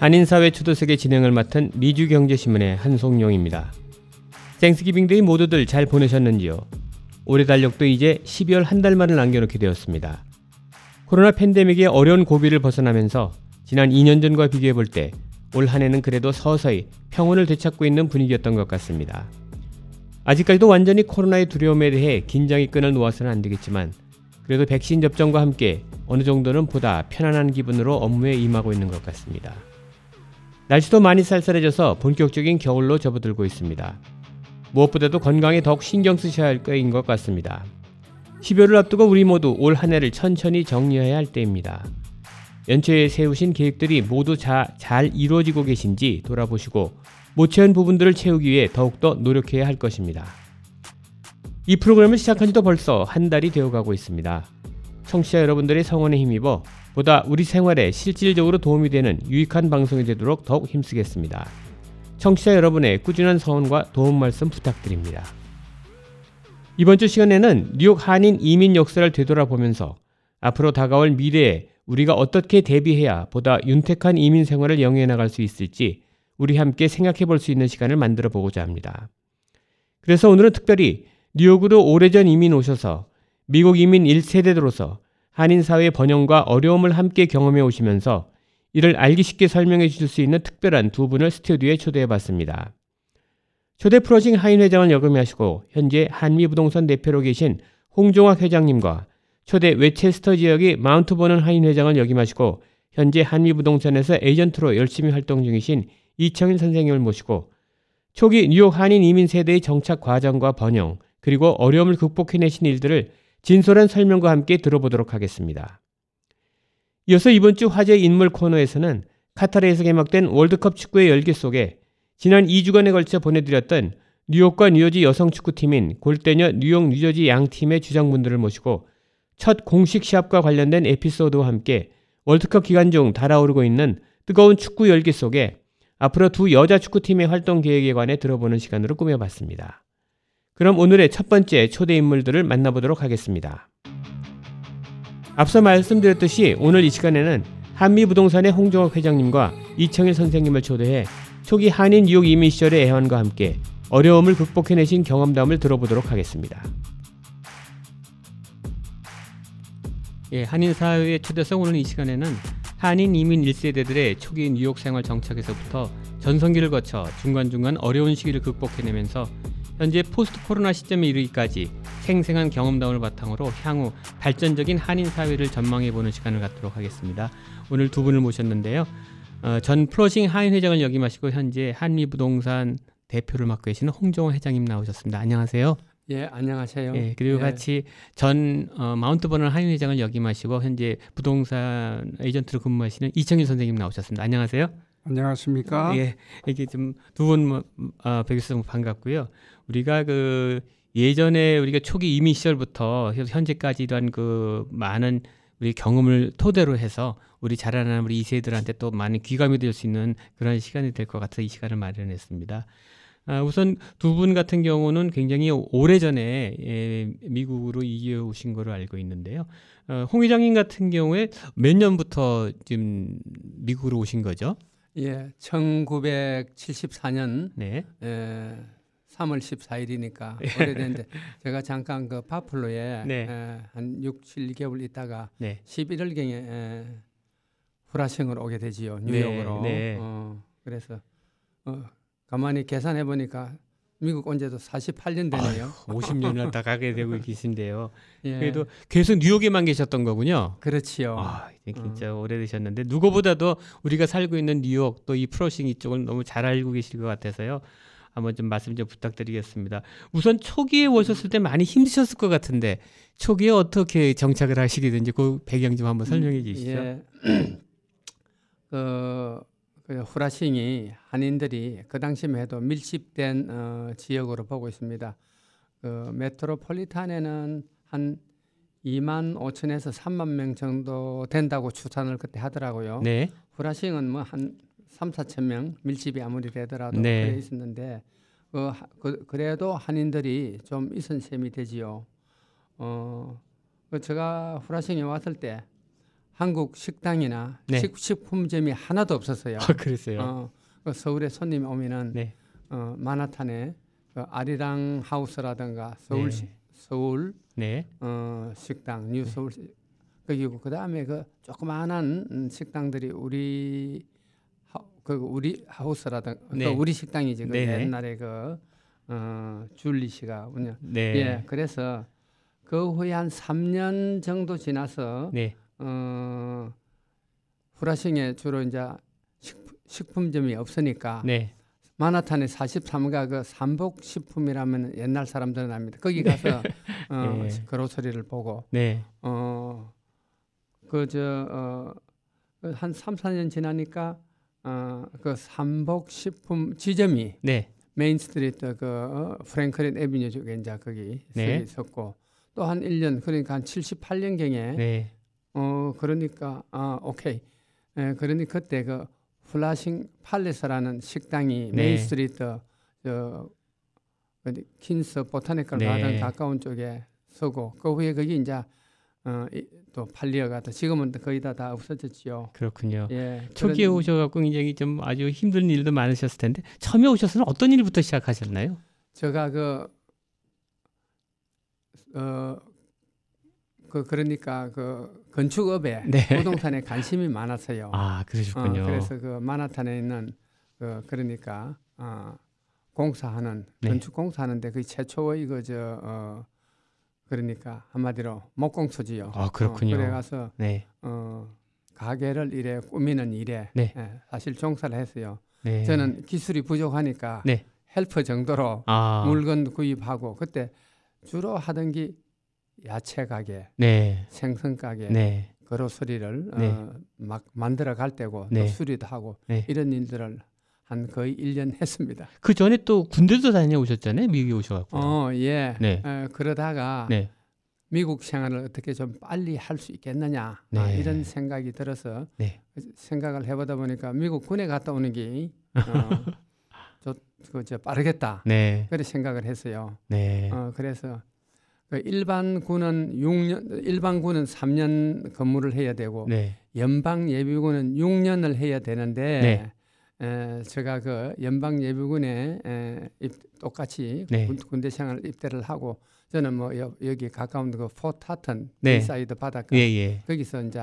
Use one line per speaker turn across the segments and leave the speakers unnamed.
한인사회 초대석의 진행을 맡은 미주경제신문의 한송용입니다. Thanksgiving Day 모두들 잘 보내셨는지요? 올해 달력도 이제 12월 한 달만을 남겨놓게 되었습니다. 코로나 팬데믹의 어려운 고비를 벗어나면서 지난 2년 전과 비교해 볼 때 올 한 해는 그래도 서서히 평온을 되찾고 있는 분위기였던 것 같습니다. 아직까지도 완전히 코로나의 두려움에 대해 긴장의 끈을 놓아서는 안 되겠지만 그래도 백신 접종과 함께 어느 정도는 보다 편안한 기분으로 업무에 임하고 있는 것 같습니다. 날씨도 많이 쌀쌀해져서 본격적인 겨울로 접어들고 있습니다. 무엇보다도 건강에 더욱 신경 쓰셔야 할 때인 것 같습니다. 12월을 앞두고 우리 모두 올 한 해를 천천히 정리해야 할 때입니다. 연초에 세우신 계획들이 모두 자, 잘 이루어지고 계신지 돌아보시고 못 채운 부분들을 채우기 위해 더욱더 노력해야 할 것입니다. 이 프로그램을 시작한 지도 벌써 한 달이 되어가고 있습니다. 청취자 여러분들의 성원에 힘입어 보다 우리 생활에 실질적으로 도움이 되는 유익한 방송이 되도록 더욱 힘쓰겠습니다. 청취자 여러분의 꾸준한 성원과 도움 말씀 부탁드립니다. 이번 주 시간에는 뉴욕 한인 이민 역사를 되돌아보면서 앞으로 다가올 미래에 우리가 어떻게 대비해야 보다 윤택한 이민 생활을 영위해 나갈 수 있을지 우리 함께 생각해 볼 수 있는 시간을 만들어 보고자 합니다. 그래서 오늘은 특별히 뉴욕으로 오래전 이민 오셔서 미국 이민 1세대로서 한인 사회 번영과 어려움을 함께 경험해 오시면서 이를 알기 쉽게 설명해 주실 수 있는 특별한 두 분을 스튜디오에 초대해 봤습니다. 초대 플러싱 한인 회장을 역임하시고 현재 한미부동산 대표로 계신 홍종학 회장님과 초대 웨체스터 지역의 마운트 버넌 한인 회장을 역임하시고 현재 한미부동산에서 에이전트로 열심히 활동 중이신 이청일 선생님을 모시고 초기 뉴욕 한인 이민 세대의 정착 과정과 번영 그리고 어려움을 극복해내신 일들을 진솔한 설명과 함께 들어보도록 하겠습니다. 이어서 이번 주 화제 인물 코너에서는 카타르에서 개막된 월드컵 축구의 열기 속에 지난 2주간에 걸쳐 보내드렸던 뉴욕과 뉴저지 여성 축구팀인 골대녀 뉴욕 뉴저지 양 팀의 주장분들을 모시고 첫 공식 시합과 관련된 에피소드와 함께 월드컵 기간 중 달아오르고 있는 뜨거운 축구 열기 속에 앞으로 두 여자 축구팀의 활동 계획에 관해 들어보는 시간으로 꾸며봤습니다. 그럼 오늘의 첫 번째 초대 인물들을 만나보도록 하겠습니다. 앞서 말씀드렸듯이 오늘 이 시간에는 한미부동산의 홍종학 회장님과 이청일 선생님을 초대해 초기 한인 뉴욕 이민 시절의 애환과 함께 어려움을 극복해내신 경험담을 들어보도록 하겠습니다. 예, 한인 사회의 초대석 오늘 이 시간에는 한인 이민 1세대들의 초기 뉴욕 생활 정착에서부터 전성기를 거쳐 중간중간 어려운 시기를 극복해내면서 현재 포스트 코로나 시점에 이르기까지 생생한 경험담을 바탕으로 향후 발전적인 한인 사회를 전망해 보는 시간을 갖도록 하겠습니다. 오늘 두 분을 모셨는데요. 어, 전 플러싱 한인 회장을 역임하시고 현재 한미 부동산 대표를 맡고 계시는 홍정호 회장님 나오셨습니다. 안녕하세요.
예, 안녕하세요.
예, 그리고
예.
같이 전 어, 마운트 버넌 한인 회장을 역임하시고 현재 부동산 에이전트로 근무하시는 이청일 선생님 나오셨습니다. 안녕하세요.
안녕하십니까?
예, 이게 좀 두분 어, 뵙겠서 반갑고요. 우리가 그 예전에 우리가 초기 이민 시절부터 현재까지 이러한 그 많은 우리 경험을 토대로 해서 우리 자라나는 우리 이세들한테 또 많은 귀감이 될 수 있는 그런 시간이 될 것 같아서 이 시간을 마련했습니다. 아, 우선 두 분 같은 경우는 굉장히 오래전에 예, 미국으로 이겨 오신 걸로 알고 있는데요. 어, 홍 회장님 같은 경우에 몇 년부터 지금 미국으로 오신 거죠?
예, 1974년
네.
에, 3월 14일이니까 오래됐는데 제가 잠깐 그 바플로에
네.
에, 한 6, 7개월 있다가
네.
11월 경에 에, 후라싱으로 오게 되지요 뉴욕으로.
네.
어, 그래서 어, 가만히 계산해 보니까 미국 온 지도 48년 되네요.
50년을 다 가게 되고 계신데요.
예,
그래도 계속 뉴욕에만 계셨던 거군요.
그렇지요.
아, 이제 진짜 오래되셨는데 누구보다도 우리가 살고 있는 뉴욕 또 이 프로싱 이쪽을 너무 잘 알고 계실 것 같아서요. 한번 좀 말씀 좀 부탁드리겠습니다. 우선 초기에 오셨을 때 많이 힘드셨을 것 같은데 초기에 어떻게 정착을 하시게 된지 그 배경 좀 한번 설명해 주시죠.
예. 그, 그 후라싱이 한인들이 그 당시만 해도 밀집된 어, 지역으로 보고 있습니다. 그 메트로폴리탄에는 한 2만 5천에서 3만 명 정도 된다고 추산을 그때 하더라고요.
네.
후라싱은 뭐 한 3, 4천 명 밀집이 아무리 되더라도
네.
그래 있었는데 그, 하- 그 그래도 한인들이 좀 있은 셈이 되지요. 어, 그 제가 후라싱에 왔을 때 한국 식당이나
네.
식, 식품점이 하나도 없었어요.
아, 그랬어요.
어, 그 서울에 손님이 오면은
네.
어, 맨해튼에 그 아리랑 하우스라든가 서울 시-
네.
서울
네.
어, 식당 뉴 서울 시- 거기고 그 다음에 그 조그마한 음, 식당들이 우리 하, 그 우리 하우스라든가
네.
그 우리 식당이지 그. 옛날에 그 어, 줄리 씨가 운영
네.
예 그래서 그 후에 한 3년 정도 지나서
네.
어, 후라싱에 주로 이제 식품, 식품 점이 없으니까
네.
마나탄의 43가 그 삼복 식품이라면 옛날 사람들은 압니다. 거기 가서 어,
예.
그로서리를 보고
네.
어, 어그저 어 한 3, 4년 지나니까 어 그 삼복 식품 지점이
네.
Main Street 그 어, Franklin Avenue 쪽에 이제 거기
네.
서 있었고 또 한 1년 그러니까 한 78년 경에
네.
어 그러니까 아 오케이 에, 그러니 그때 그 Flushing Palace라는 식당이
네.
메인 스트리트 저 어디 Queens Botanical
네.
가든 가까운 쪽에 서고 그 후에 거기 이제 어 또 팔리어가다 지금은 거의 다 다 없어졌지요.
그렇군요.
예.
초기에
그런-
오셔갖고 굉장히 좀 아주 힘든 일도 많으셨을 텐데 처음에 오셔서는 어떤 일부터 시작하셨나요?
제가 그, 어, 그, 그러니까 그 건축업에
네.
부동산에 관심이 많았어요.
아
어,
그러셨군요.
그래서 그 마나탄에 있는 그, 그러니까, 어, 공사하는,
네.
건축 공사하는데 그 최초의 그, 저, 어, 그러니까 한마디로 목공소지요.
아, 그렇군요.
어, 그래 가서,
네.
어, 가게를 이래 꾸미는 일에
네.
예, 사실 종사를 했어요.
네.
저는 기술이 부족하니까
네.
헬퍼 정도로
아
물건 구입하고 그때 주로 하던 게 야채 가게,
네.
생선 가게,
네.
그로서리를
네.
어, 막 만들어 갈 때고
네.
또 수리도 하고
네.
이런 일들을 한 거의 1년 했습니다.
그 전에 또 군대도 다녀오셨잖아요. 미국에 오셔갖고.
어, 예.
네.
어, 그러다가
네.
미국 생활을 어떻게 좀 빨리 할 수 있겠느냐 아,
네.
이런 생각이 들어서
네.
생각을 해보다 보니까 미국 군에 갔다 오는 게 어, 저, 그, 저 빠르겠다.
네.
그래 생각을 했어요.
네.
어, 그래서 그 일반 군은 6년, 일반 군은 3년 근무를 해야 되고
네.
연방 예비군은 6년을 해야 되는데
네.
에, 제가 그 연방 예비군에 에, 입, 똑같이
네.
군, 군대 생활 입대를 하고 저는 뭐 여, 기 가까운 그 Fort Totten
네.
베이사이드 바닷가
예, 예.
거기서 이제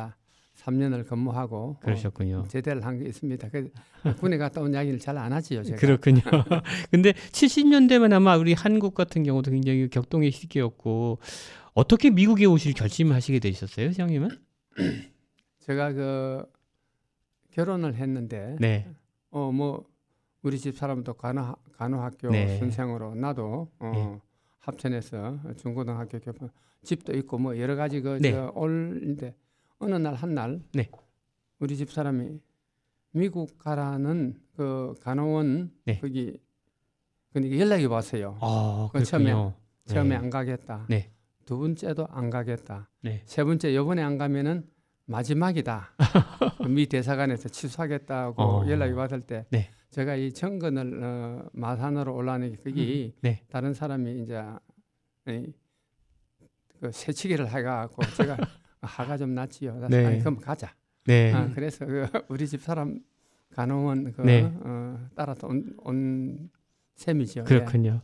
3년을 근무하고 어,
그러셨군요.
제대를 한 게 있습니다. 그 군에 갔다 온 이야기를 잘 안 하지요, 제가.
그렇군요. 근데 70년대만 아마 우리 한국 같은 경우도 굉장히 격동의 시기였고 어떻게 미국에 오실 결심하시게 되셨어요, 시장님은?
제가 그 결혼을 했는데
네.
어 뭐 우리 집 사람도 간호 간호학교
네.
선생으로 나도 어
네.
합천에서 중고등학교 교포 집도 있고 뭐 여러 가지 그
네.
저 올 인데 어느 날 한날
네.
우리 집 사람이 미국 가라는 그 간호원
네.
거기 그러니까 연락이 왔어요.
아,
그 처음에-. 처음에
네.
안 가겠다.
네.
두 번째도 안 가겠다.
네.
세 번째 요번에 안 가면은 마지막이다. 그미 대사관에서 취소하겠다고
어.
연락이 왔을 때
네.
제가 이 정근을 어, 마산으로 올라오는 게 거기
네.
다른 사람이 이제 이, 그 새치기를 해가고 제가 하가 좀 낫지요. 그래서
네.
아니 그럼 가자.
네.
아, 그래서 그 우리 집 사람 간호원 그
네.
어, 따라서 온, 온 셈이죠. 예.
그렇군요.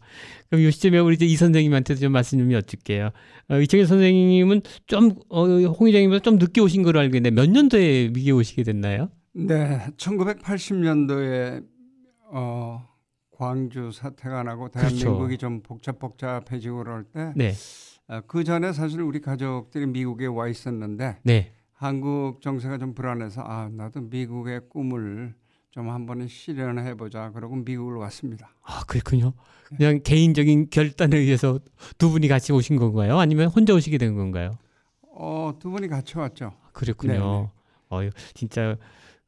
그럼 이 시점에 우리 이제 이 선생님한테도 좀 말씀 좀 여쭐게요. 어, 이청일 선생님은 좀 어, 홍 회장님보다 좀 늦게 오신 걸로 알고 있는데 몇 년도에 미국에 오시게 됐나요?
네, 1980년도에 어, 광주 사태가 나고
그렇죠.
대한민국이 좀 복잡복잡해지고 그럴 때,
네,
어, 그 전에 사실 우리 가족들이 미국에 와 있었는데
네,
한국 정세가 좀 불안해서 아 나도 미국의 꿈을 좀 한번 실현해 보자. 그러고 미국을 왔습니다.
아 그렇군요. 그냥 개인적인 결단에 의해서 두 분이 같이 오신 건가요? 아니면 혼자 오시게 된 건가요?
어, 두 분이 같이 왔죠.
그렇군요.
네, 네.
어유 진짜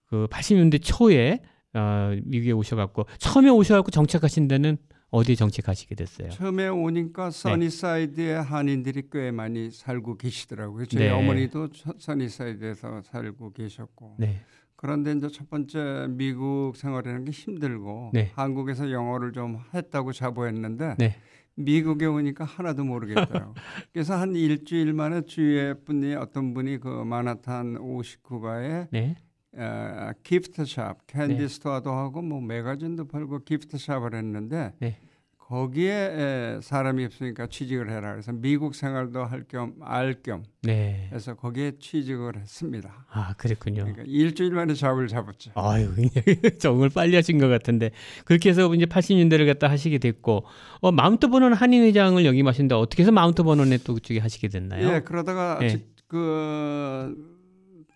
그 80년대 초에 어, 미국에 오셔갖고 처음에 오셔갖고 정착하신 데는 어디에 정착하시게 됐어요?
처음에 오니까
네.
써니사이드에 한인들이 꽤 많이 살고 계시더라고요. 저희
네.
어머니도 서- 써니사이드에서 살고 계셨고.
네,
그런데 이제 첫 번째 미국 생활하는 게 힘들고
네.
한국에서 영어를 좀 했다고 자부했는데
네.
미국에 오니까 하나도 모르겠더라고. 그래서 한 일주일 만에 주위에 분이 어떤 분이 그 맨해튼 59가에
네,
어, gift shop, 캔디
네.
스토어도 하고 뭐 매거진도 팔고 gift shop을 했는데
네.
거기에 에, 사람이 없으니까 취직을 해라. 그래서 미국 생활도 할 겸 알겸
네.
해서 거기에 취직을 했습니다.
아, 그랬군요.
그러니까 일주일 만에 잡을 잡았죠.
아유, 적응을 빨리 하신 것 같은데 그렇게 해서 이제 80년대를 갖다 하시게 됐고 어, 마운트 버논 한인회장을 역임하신데 어떻게 해서 마운트 버논에 또 그쪽에 하시게 됐나요?
예, 그러다가
예.
지- 그,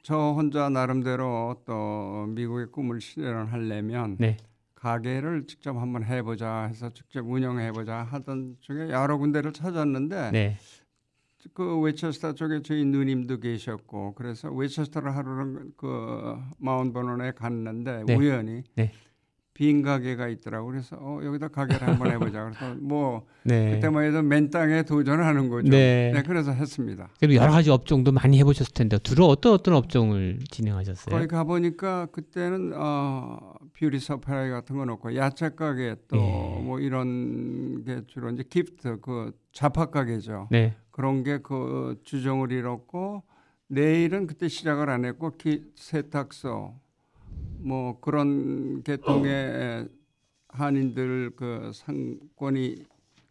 저 혼자 나름대로 또 미국의 꿈을 실현하려면
네.
가게를 직접 한번 해보자 해서 직접 운영해보자 하던 중에 여러 군데를 찾았는데
네.
그 웨체스터 쪽에 저희 누님도 계셨고 그래서 웨체스터를 하루는 그 Mount Vernon에 갔는데
네.
우연히
네.
빈 가게가 있더라고 그래서 어, 여기다 가게를 한번 해보자 그래서 뭐
네.
그때만 해도 맨 땅에 도전하는 거죠.
네.
네, 그래서 했습니다.
그래도 여러 가지 업종도 많이 해보셨을 텐데 주로 어떤 어떤 업종을 진행하셨어요?
거기 가 보니까 그때는 어 beauty supply 같은 거 놓고 야채 가게 또
예.
뭐 이런 게 주로 이제 gift 그 잡화 가게죠.
네.
그런 게 그 주종을 이뤘고 내일은 그때 시작을 안 했고 기, 세탁소 뭐 그런 계통의 한인들 그 상권이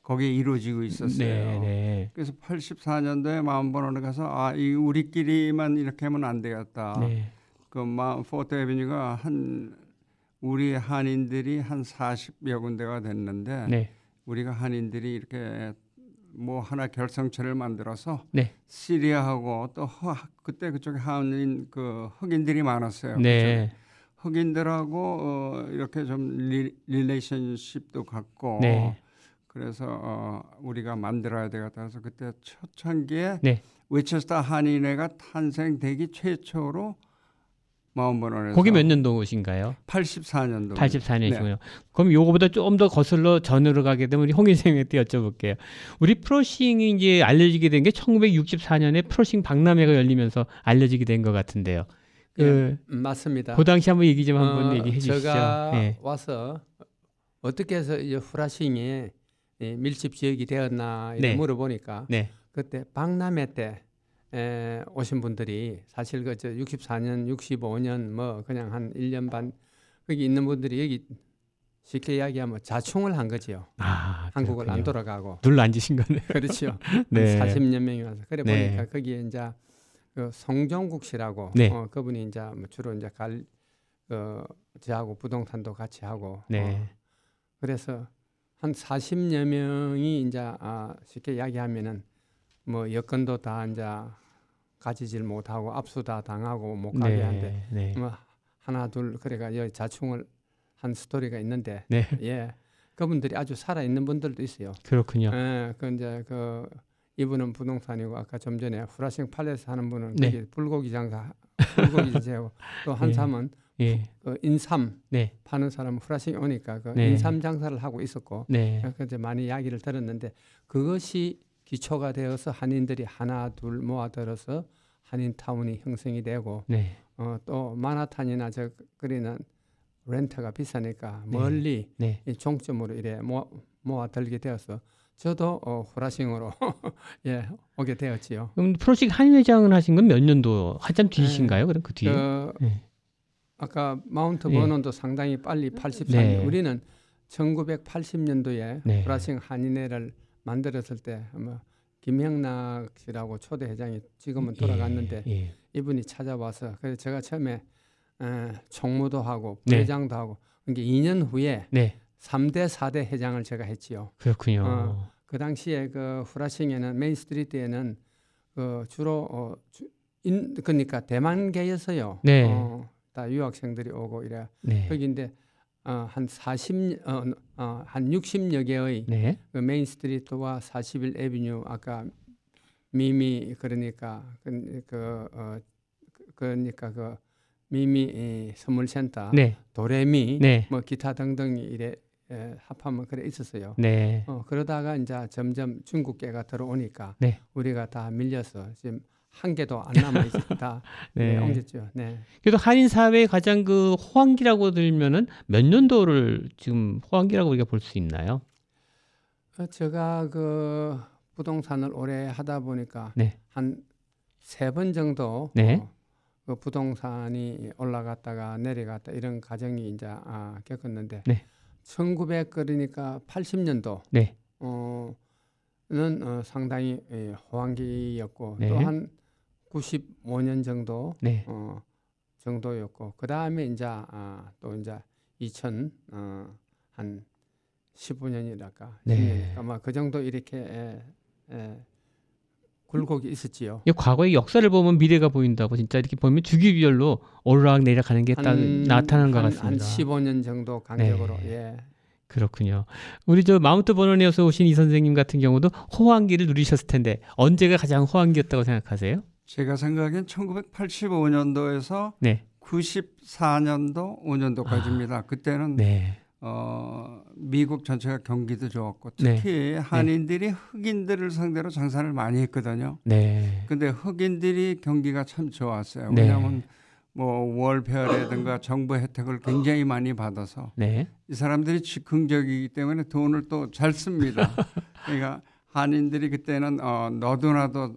거기에 이루어지고 있었어요.
네, 네.
그래서 84년도에 마음번원에 가서 아, 이 우리끼리만 이렇게 하면 안 되겠다.
네.
그 마, 포트 에비뉴가 한 우리 한인들이 한 40여 군데가 됐는데
네.
우리가 한인들이 이렇게 뭐 하나 결성체를 만들어서
네.
city하고 또 허, 그때 그쪽에 한인 그 흑인들이 많았어요.
네.
흑인들하고 어, 이렇게 좀 리, relationship도 갖고
네.
그래서 어, 우리가 만들어야 되겠다 해서 그때 초창기에
네.
웨체스터 한인회가 탄생되기 최초로 마음번원에서
거기 몇 년도신가요?
84년도
84년이시고요. 그럼 요거보다 좀 더 거슬러 전으로 가게 되면 우리 홍 인생한테 여쭤볼게요. 우리 프로싱이 이제 알려지게 된 게 1964년에 프로싱 박람회가 열리면서 알려지게 된 것 같은데요. 그,
음, 맞습니다.
그 당시 한번 얘기 좀 한번
어,
얘기해 주시죠.
제가
예.
와서 어떻게 해서 이 후라싱이 이 밀집 지역이 되었나
네.
물어보니까
네.
그때 박람회 때 에, 오신 분들이 사실 그저 64년, 65년 뭐 그냥 한 1년 반 거기 있는 분들이 여기 쉽게 이야기하면 자충을 한 거지요.
아,
한국을 안
그렇군요.
돌아가고
눌러 앉으신 거네.
그렇죠.
네.
한 40여 명이 와서 그래
네.
보니까 거기에 이제 그 송정국 씨라고
네.
어, 그분이 이제 뭐 주로 이제 갈 어, 저하고 부동산도 같이 하고
네.
어, 그래서 한 40여 명이 이제 아, 쉽게 이야기하면은 뭐 여건도 다 이제 가지질 못하고 압수 다 당하고 못 가게 한데
네. 네.
뭐 하나 둘 그래가 여기 자충을 한 스토리가 있는데
네.
예 그분들이 아주 살아 있는 분들도 있어요.
그렇군요.
예, 그 이제 그 이분은 부동산이고 아까 좀 전에 후라싱 팔레스 하는 분은
네.
불고기 장사 불고기 제고 또한
예.
사람은
예.
그 인삼
네.
파는 사람은 후라싱 오니까 그
네.
인삼 장사를 하고 있었고
네.
그래서 이제 많이 이야기를 들었는데 그것이 기초가 되어서 한인들이 하나 둘 모아들어서 한인 타운이 형성이 되고
네.
어, 또 마나탄이나 저 거리는 렌트가 비싸니까
네.
멀리
네.
이 종점으로 이래 모아, 모아들게 되어서 저도 어, 후라싱으로 예 오게 되었지요.
그럼 프로식 한회장을 하신 건 몇 년도 한참 뒤신가요? 그럼 그 뒤에?
그
네.
아까 마운트
예.
버논도 상당히 빨리 84년
네.
우리는 1980년도에
네.
후라싱 한인회를 만들었을 때 아마 김형락 씨라고 초대 회장이 지금은 돌아갔는데
예. 예.
이분이 찾아와서 그래서 제가 처음에 에, 총무도 하고
네.
부회장도 하고 그게 2년 후에
네.
3대 4대 회장을 제가 했지요.
그렇군요.
어. 그 당시에 그 플러싱에는 Main Street에는 그 주로 어, 주, 인, 그러니까 대만계에서요.
네.
어, 다 유학생들이 오고 이래.
네.
거기인데 어, 한 40, 어, 어, 한 60여 개의
네.
그 Main Street와 41 Avenue 아까 미미 그러니까 그, 그 어, 그- 그러니까 그 미미 이, 선물센터,
네.
도레미,
네.
뭐 기타 등등이 이래 에, 합하면 그래 있었어요.
네.
어, 그러다가 이제 점점 중국계가 들어오니까
네.
우리가 다 밀려서 지금 한 개도 안 남아 있다.
네.
네. 옮겼죠. 네.
그래도 한인 사회의 가장 그 호황기라고 들면은 몇 년도를 지금 호황기라고 우리가 볼 수 있나요?
어, 제가 그 부동산을 오래 하다 보니까
네.
한세 번 정도
네.
어, 그 부동산이 올라갔다가 내려갔다 이런 과정이 이제 아, 겪었는데
네.
1900 그러니까 80년도
네.
어는 어, 상당히 예, 호황기였고
네.
또한 95년 정도
네.
어, 정도였고 그 다음에 이제 아, 또 이제 2000 어, 한 15년이랄까
네.
10년이랄까 아마 그 정도 이렇게 에, 에, 굴곡이 있었지요.
이 과거의 역사를 보면 미래가 보인다고 진짜 이렇게 보면 주기별로 오르락 내리락하는 게딱 나타나는 것
한,
같습니다.
한 15년 정도 간격으로
네.
예.
그렇군요. 우리 저 마운트 버논에서 오신 이 선생님 같은 경우도 호황기를 누리셨을 텐데 언제가 가장 호황기였다고 생각하세요?
제가 생각엔 1985년도에서
네.
94년도 5년도까지입니다. 그때는
네.
어, 미국 전체가 경기도 좋았고
네.
특히 한인들이 흑인들을 상대로 장사를 많이 했거든요.
네.
근데 흑인들이 경기가 참 좋았어요.
네.
왜냐하면 뭐 월페어라든가 정부 혜택을 굉장히 많이 받아서
네.
이 사람들이 즉흥적이기 때문에 돈을 또 잘 씁니다. 그러니까 한인들이 그때는 어, 너도나도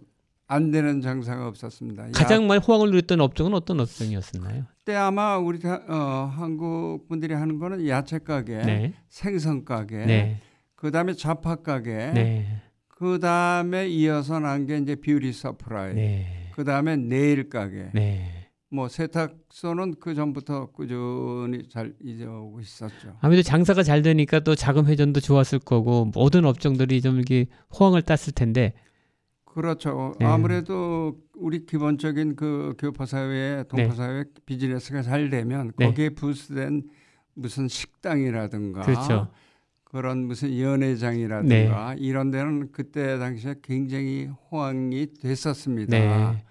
안 되는 장사가 없었습니다.
가장 많이 호황을 누렸던 업종은 어떤 업종이었나요?
때 아마 우리 다- 어, 한국 분들이 하는 거는 야채 가게,
네.
생선 가게,
네.
그다음에 잡화 가게,
네.
그다음에 이어서 난 게 이제 beauty supply,
네.
그다음에 네일 가게,
네.
뭐 세탁소는 그 전부터 꾸준히 잘 이어오고 있었죠.
아무래도 장사가 잘 되니까 또 자금 회전도 좋았을 거고 모든 업종들이 좀 이렇게 호황을 땄을 텐데
그렇죠.
네.
아무래도 우리 기본적인 그 교포 사회, 동포 사회 비즈니스가 잘 되면
네.
거기에 부수된 무슨 식당이라든가
그렇죠.
그런 무슨 연회장이라든가 이런 데는 그때 당시에 굉장히 호황이 됐었습니다.
네.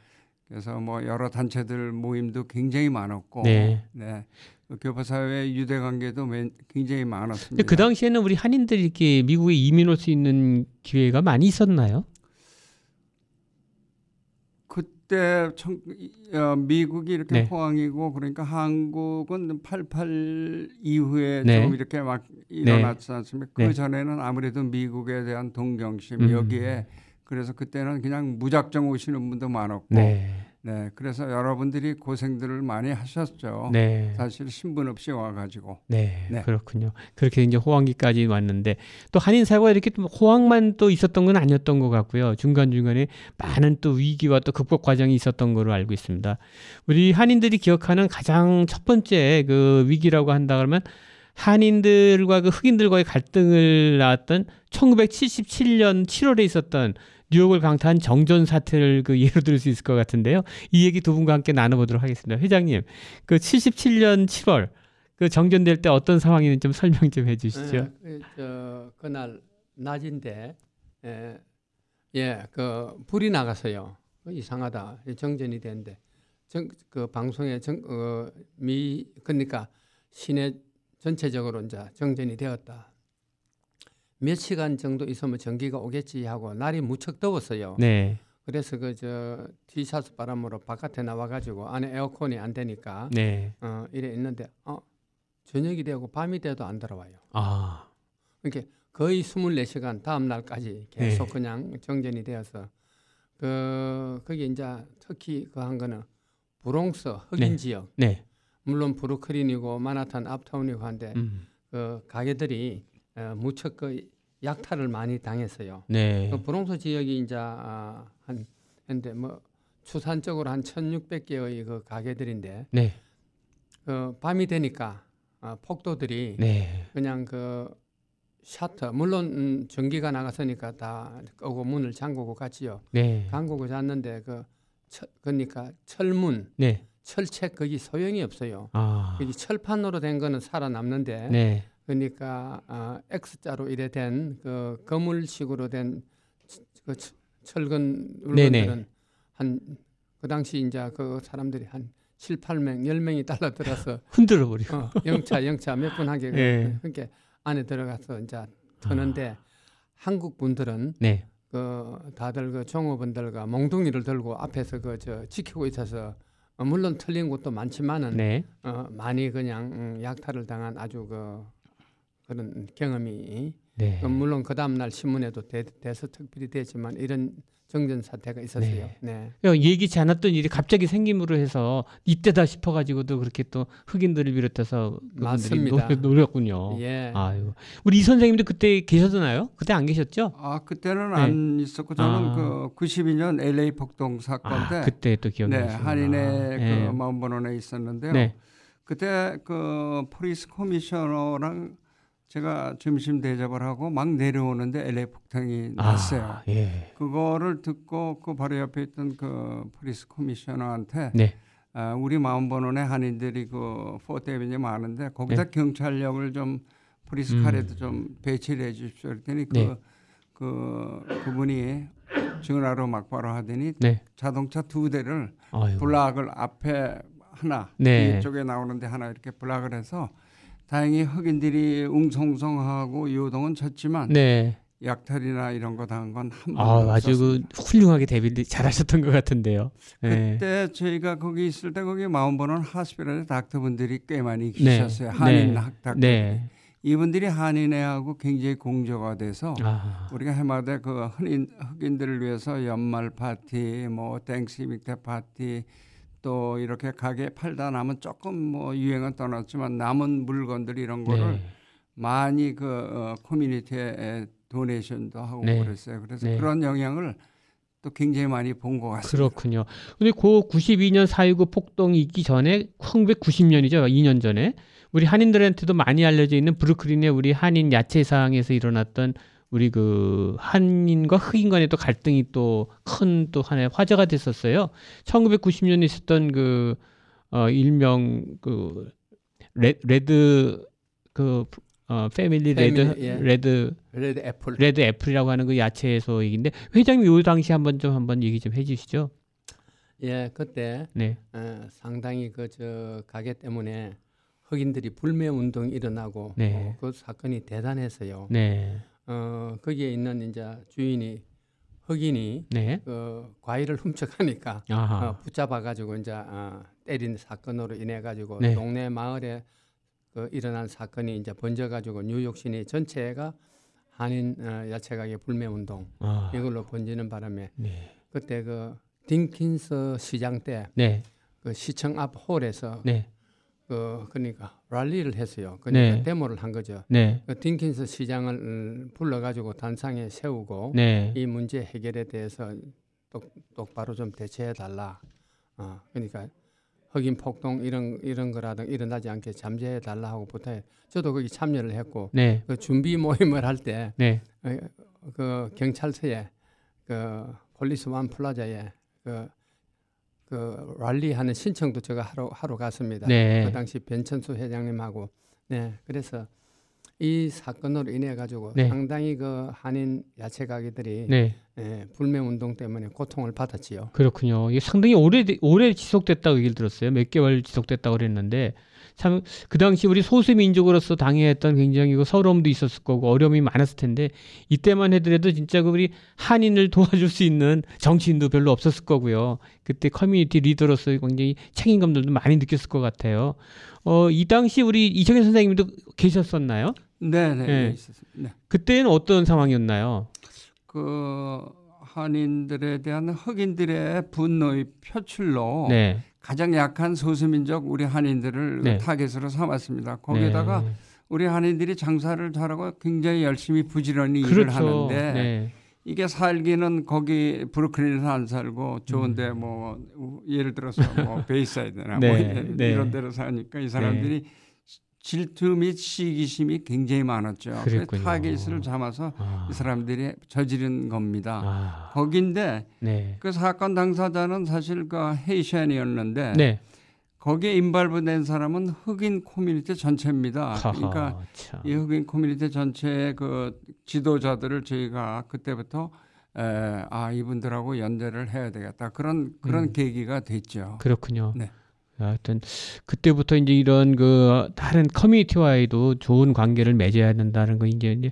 그래서 뭐 여러 단체들 모임도 굉장히 많았고,
네.
네. 그 교포 사회 유대 관계도 맨- 굉장히 많았습니다.
그 당시에는 우리 한인들이 이렇게 미국에 이민 올 수 있는 기회가 많이 있었나요?
그때 청, 어, 미국이 이렇게
네.
호황이고 그러니까 한국은 88 이후에
네.
좀 이렇게 막 일어났지 않습니까?
네.
그 전에는 아무래도 미국에 대한 동경심
음.
여기에 그래서 그때는 그냥 무작정 오시는 분도 많았고 네.
네.
그래서 여러분들이 고생들을 많이 하셨죠.
네.
사실 신분 없이 와가지고
네,
네.
그렇군요. 그렇게 이제 호황기까지 왔는데 또 한인 사회가 이렇게 또 호황만 또 있었던 건 아니었던 것 같고요. 중간 중간에 많은 또 위기와 또 극복 과정이 있었던 걸로 알고 있습니다. 우리 한인들이 기억하는 가장 첫 번째 그 위기라고 한다 그러면 한인들과 그 흑인들과의 갈등을 낳았던 1977년 7월에 있었던 뉴욕을 강타한 정전 사태를 그 예로 들수 있을 것 같은데요. 이 얘기 두 분과 함께 나눠보도록 하겠습니다. 회장님, 그 77년 7월 그 정전될 때 어떤 상황인지 좀 설명 좀 해주시죠.
예, 그, 저, 그날 낮인데 예, 예, 그 불이 나갔어요. 그 이상하다. 정전이 됐는데 정, 그 방송에 정, 어, 미 그러니까 시내 전체적으로 이제 정전이 되었다. 몇 시간 정도 있으면 전기가 오겠지 하고 날이 무척 더웠어요.
네,
그래서 그 저 티셔츠 바람으로 바깥에 나와가지고 안에 에어컨이 안 되니까
네,
어 이래 있는데 어 저녁이 되고 밤이 돼도 안 들어와요.
아,
이렇게 거의 24시간 다음 날까지 계속
네.
그냥 정전이 되어서 그 거기 이제 특히 그 한 거는 브롱스 흑인
네.
지역
네,
물론 브루클린이고 마나탄 앞타운이고 한데
음,
그 가게들이 어, 무척 그 약탈을 많이 당했어요.
네,
그 브롱스 지역이 이제 아, 한 근데 뭐 추산적으로 한 1,600개의 그 가게들인데
네,
그 밤이 되니까 아, 폭도들이
네,
그냥 그 샤터 물론 음, 전기가 나갔으니까 다 끄고 문을 잠그고 갔지요.
네,
잠그고 잤는데 그 철, 그러니까 철문,
네,
철책 거기 소용이 없어요.
아,
여기 철판으로 된 거는 살아남는데
네,
그러니까 아, X자로 이래 된 그 거물식으로 된 그 철근. 물건들은 한 그 당시 이제 그 사람들이 한 7, 8명, 10명이 달라들어서
흔들어 버리고.
어, 영차 영차 몇 분 하게
예.
그러니까 안에 들어가서 이제 터는데 한국 분들은
네.
그 다들 그 종업원들과 몽둥이를 들고 앞에서 그 저 지키고 있어서 어, 물론 틀린 것도 많지만은
네.
어, 많이 그냥 음, 약탈을 당한 아주 그 그런 경험이
네.
그 물론 그 다음 날 신문에도 대, 대서 특필이 됐지만 이런 정전 사태가 있었어요. 네.
야, 예기치 않았던 일이 갑자기 생김으로 해서 이때다 싶어가지고도 그렇게 또 흑인들을 비롯해서
맞습니다.
노- 노렸군요.
예.
아유, 우리 이 선생님도 그때 계셨나요? 그때 안 계셨죠?
아 그때는
네.
안 있었고 저는
아.
그 92년 LA 폭동 사건
아,
때
그때 또 기억이
네,
나시구나.
한인의
예.
그 마음번원에 있었는데요.
네.
그때 그 police commissioner랑 제가 점심 대접을 하고 막 내려오는데 LA 폭탄이 났어요.
아, 예.
그거를 듣고 그 바로 옆에 있던 그 police commissioner한테
네.
아, 우리 마음번원에 한인들이 그 포대빈이 많은데 거기다 경찰력을 좀 police
네. 음.
car래도 좀 배치를 해 주십시오. 그랬더니 그,
네.
그 그분이 전화로 막바로 하더니
네.
자동차 두 대를
아유.
block을 앞에 하나
네.
뒤쪽에 나오는데 하나 이렇게 block을 해서 다행히 흑인들이 웅성성하고 요동은 쳤지만
네.
약탈이나 이런 거 당한 건 한 번도
아, 아주 그. 훌륭하게 대비 잘하셨던 것 같은데요. 네.
그때 저희가 거기 있을 때 거기 Mount Vernon Hospital에 닥터분들이 꽤 많이
네.
계셨어요. 한인
네.
학닥.
네.
이분들이 한인회하고 굉장히 공조가 돼서
아.
우리가 해마다 그 흑인, 흑인들을 위해서 연말 파티, 뭐 Thanksgiving 때 파티, 또 이렇게 가게 팔다 남은 조금 뭐 유행은 떠났지만 남은 물건들 이런 거를
네.
많이 그 어, 커뮤니티에 도네이션도 하고
네.
그랬어요. 그래서
네.
그런 영향을 또 굉장히 많이 본 것 같습니다.
그렇군요. 근데 그 92년 4.19 폭동이 있기 전에 1990년이죠. 2년 전에 우리 한인들한테도 많이 알려져 있는 브루클린의 우리 한인 야채상에서 일어났던 우리 그 한인과 흑인 간의 또 갈등이 또 큰 또 하나의 화제가 됐었어요. 1990년에 있었던 그 어, 일명 그 레, Red 그 어,
Family Red Family, 예. Red
Red Apple. Red Apple이라고 하는 그 야채소 얘기인데 회장님 요 당시 한번 좀 한번 얘기 좀 해주시죠.
예, 그때
네,
어, 상당히 그 저 가게 때문에 흑인들이 불매 운동이 일어나고
네.
어, 그 사건이 대단했어요.
네,
어, 거기에 있는 이제 주인이 흑인이
네.
그 과일을 훔쳐가니까
아하.
어, 붙잡아가지고 이제 어, 때린 사건으로 인해 가지고
네.
동네 마을에 그 일어난 사건이 이제 번져가지고 뉴욕 시내 전체가 한인 어, 야채 가게 불매 운동
아,
이걸로 번지는 바람에
네,
그때 그 딩킨스 시장 때그
네,
시청 앞 홀에서
네,
그 그러니까 랄리를 했어요. 그러니까
네.
데모를 한 거죠.
네,
그 딩킨스 시장을 음, 불러가지고 단상에 세우고
네,
이 문제 해결에 대해서 똑, 똑바로 좀 대처해 달라. 어, 그러니까 흑인 폭동 이런 이런 거라든 일어나지 않게 잠재해 달라 하고 부탁해. 저도 거기 참여를 했고
네,
그 준비 모임을 할때그
네,
경찰서에 그 Police One Plaza에 그, 그 랠리 하는 신청도 제가 하러 하러 갔습니다.
네.
그 당시 변천수 회장님하고 네 그래서 이 사건으로 인해 가지고
네.
상당히 그 한인 야채 가게들이
네,
예, 불매 운동 때문에 고통을 받았지요.
그렇군요. 이게 상당히 오래 오래 지속됐다고 얘기를 들었어요. 몇 개월 지속됐다고 그랬는데 참 그 당시 우리 소수 민족으로서 당해했던 굉장히 그 서러움도 있었을 거고 어려움이 많았을 텐데 이때만 해더라도 진짜 그 우리 한인을 도와줄 수 있는 정치인도 별로 없었을 거고요. 그때 커뮤니티 리더로서 굉장히 책임감들도 많이 느꼈을 것 같아요. 어, 이 당시 우리 이정현 선생님도 계셨었나요?
네, 네,
네.
네. 있었습니다. 네.
그때는 어떤 상황이었나요?
그 한인들에 대한 흑인들의 분노의 표출로
네.
가장 약한 소수민족 우리 한인들을
네.
타겟으로 삼았습니다. 거기에다가
네.
우리 한인들이 장사를 잘하고 굉장히 열심히 부지런히 일을
그렇죠.
하는데
네.
이게 살기는 거기 브루클린에서 안 살고 좋은데 뭐 예를 들어서 뭐 베이사이드나
음. 네,
뭐 이런
네.
이런 데로 사니까 이 사람들이 질투 및 시기심이 굉장히 많았죠. 타겟을 잡아서
아.
이 사람들이 저지른 겁니다.
아.
거긴데
네.
그 사건 당사자는 사실 그 Haitian이었는데
네.
거기에 involve된 사람은 흑인 커뮤니티 전체입니다. 그러니까
하하, 참.
이 흑인 커뮤니티 전체의 그 지도자들을 저희가 그때부터 에, 아 이분들하고 연대를 해야 되겠다 그런 그런
음.
계기가 됐죠.
그렇군요.
네.
하여튼 그때부터 이제 이런 그 다른 커뮤니티와의도 좋은 관계를 맺어야 된다는 거 이제 이제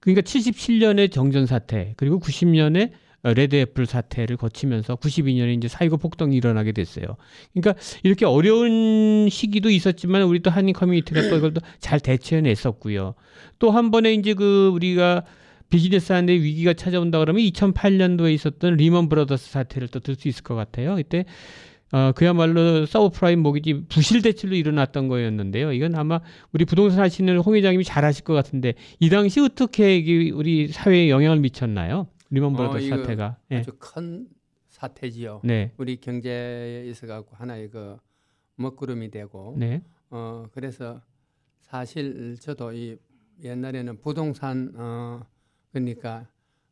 그러니까 77년에 정전 사태 그리고 90년에 레드 애플 사태를 거치면서 92년에 이제 사이구 폭동이 일어나게 됐어요. 그러니까 이렇게 어려운 시기도 있었지만 우리 또 한인 커뮤니티가 또 이걸 또 잘 대처해냈었고요. 또 한 번에 이제 그 우리가 비즈니스 하는데 위기가 찾아온다 그러면 2008년도에 있었던 리먼 브라더스 사태를 또 들 수 있을 것 같아요. 이때 어, 그야말로 서브프라임 모기지 부실 대출로 일어났던 거였는데요. 이건 아마 우리 부동산 하시는 홍 회장님이 잘 아실 것 같은데 이 당시 어떻게 우리 사회에 영향을 미쳤나요? 리먼
어,
브라더스
이거
사태가. 예.
아주 큰 사태지요.
네.
우리 경제에 있어 갖고 하나의 그 먹구름이 되고
네.
어 그래서 사실 저도 이 옛날에는 부동산 어 그러니까